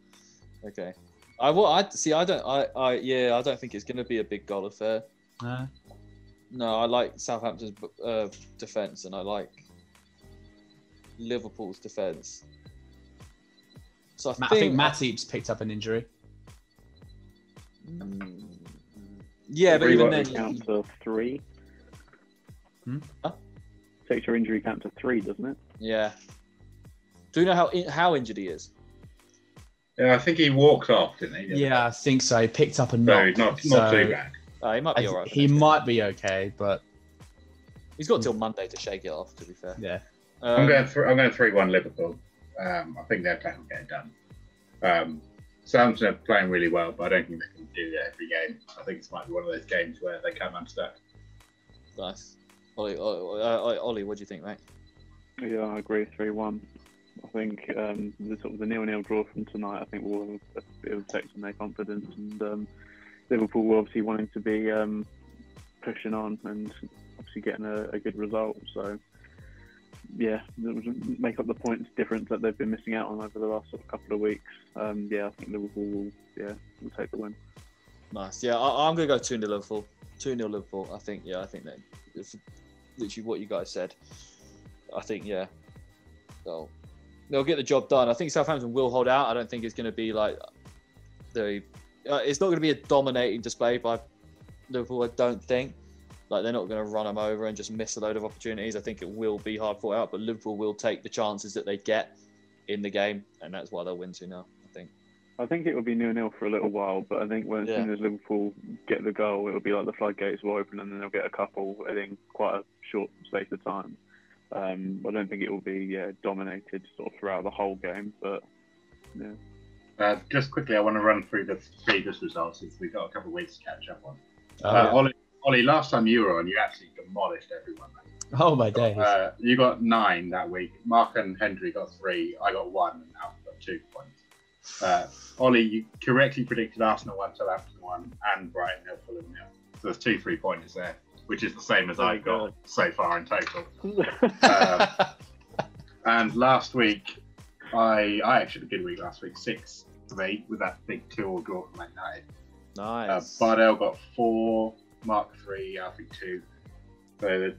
Okay. I well, I see. I don't. I, I yeah. I don't think it's going to be a big goal affair. Uh, No, I like Southampton's uh, defense, and I like Liverpool's defense. So I Ma- I think, think Matip's picked up an injury. Mm, yeah, but even then, count to three. Hmm? Huh? Takes your injury count to three, doesn't it? yeah. Do you know how how injured he is? Yeah, I think he walked off, didn't he? Yeah, I think so. He picked up a So knock. he's not, not too bad. Uh, he might be all right. he next game. might be okay, but He's got till Monday to shake it off. To be fair, yeah. I'm Um, going. Th- I'm going three one Liverpool. Um, I think their plan will get it done. Um, Southampton are playing really well, but I don't think they can do that every game. I think this might be one of those games where they come unstuck. nice. Ollie, Ollie, uh, Ollie, what do you think, mate? Yeah, I agree. Three one. I think um, the sort of the nil nil draw from tonight. I think will it'll take some their confidence, and um, Liverpool were obviously wanting to be um, pushing on and obviously getting a, a good result. So yeah, make up the points difference that they've been missing out on over the last sort of couple of weeks. Um, yeah, I think Liverpool will yeah will take the win. Nice. Yeah, I, I'm going to go 2 0 Liverpool. 2 0 Liverpool. I think, yeah, I think that it's literally what you guys said. I think, yeah, they'll, they'll get the job done. I think Southampton will hold out. I don't think it's going to be like the. Uh, it's not going to be a dominating display by Liverpool, I don't think. Like they're not going to run them over and just miss a load of opportunities. I think it will be hard fought out, but Liverpool will take the chances that they get in the game, and that's why they'll win 2 0. I think. I think it will be nil nil for a little while, but I think when as Yeah. soon as Liverpool get the goal, it'll be like the floodgates will open and then they'll get a couple in quite a short space of time. Um, I don't think it will be yeah, dominated sort of throughout the whole game, but yeah. Uh, just quickly, I want to run through the previous results since we've got a couple of weeks to catch up on. Oh, Uh, Ollie, Ollie, last time you were on, you actually demolished everyone. mate. oh my days. Uh, you got nine that week. Mark and Hendry got three. I got one, and Alf got two points. Uh, Ollie, you correctly predicted Arsenal one, Southampton one, and Brighton nil, Fulham nil. So there's two three pointers there, which is the same as I got God. so far in total. Uh, and last week, I I actually had a good week last week, six of eight with that big two all draw from Man United. Uh, Nice. Bardell got four, Mark three, Alfie two. So the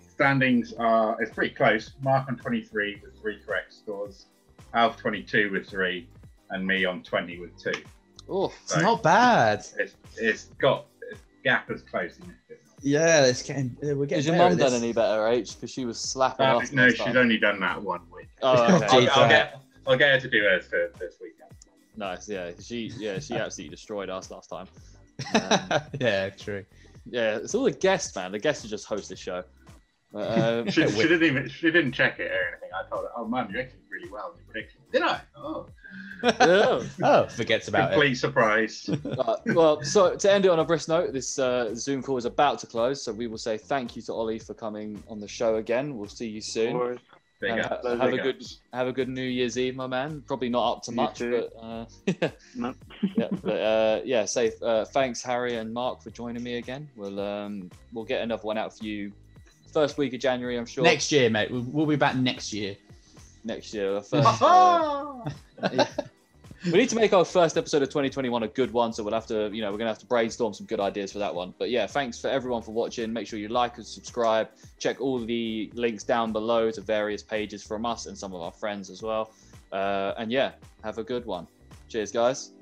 standings are it's pretty close. Mark on 23 with three correct scores, Alf 22 with three, and me on 20 with two. oh, it's not bad. It's it's got it's gap as close. Isn't it? Yeah, it's getting. uh, We're getting. has your better mum done any better, H? Because she was slapping Uh, us. no, she's time. only done that one week. Oh, Oh, okay. I'll, I'll get I'll get her to do hers for this weekend. nice. Yeah, she yeah she absolutely destroyed us last time. Um, yeah, true. Yeah, it's all the guests, man. The guests who just host the show. Um, She, she didn't even she didn't check it or anything. I told her, "Oh man, you actually did really well in your prediction." Did I? Oh, yeah. oh, forgets about it. complete surprise. Uh, well, so to end it on a brisk note, this uh, Zoom call is about to close, so we will say thank you to Ollie for coming on the show again. We'll see you soon. Or- Big And ups, ha- big have a good ups. have a good New Year's Eve, my man. Probably not up to You much, too. but uh, yeah, no. but uh, yeah. Say uh, thanks, Harry and Mark, for joining me again. We'll um, we'll get another one out for you first week of January, I'm sure. Next year, mate. We'll, we'll be back next year. next year. First, uh, yeah. We need to make our first episode of 2021 a good one, so we'll have to, you know, we're gonna have to brainstorm some good ideas for that one. But yeah, thanks for everyone for watching. Make sure you like and subscribe. Check all the links down below to various pages from us and some of our friends as well. Uh, and yeah, have a good one. Cheers, guys.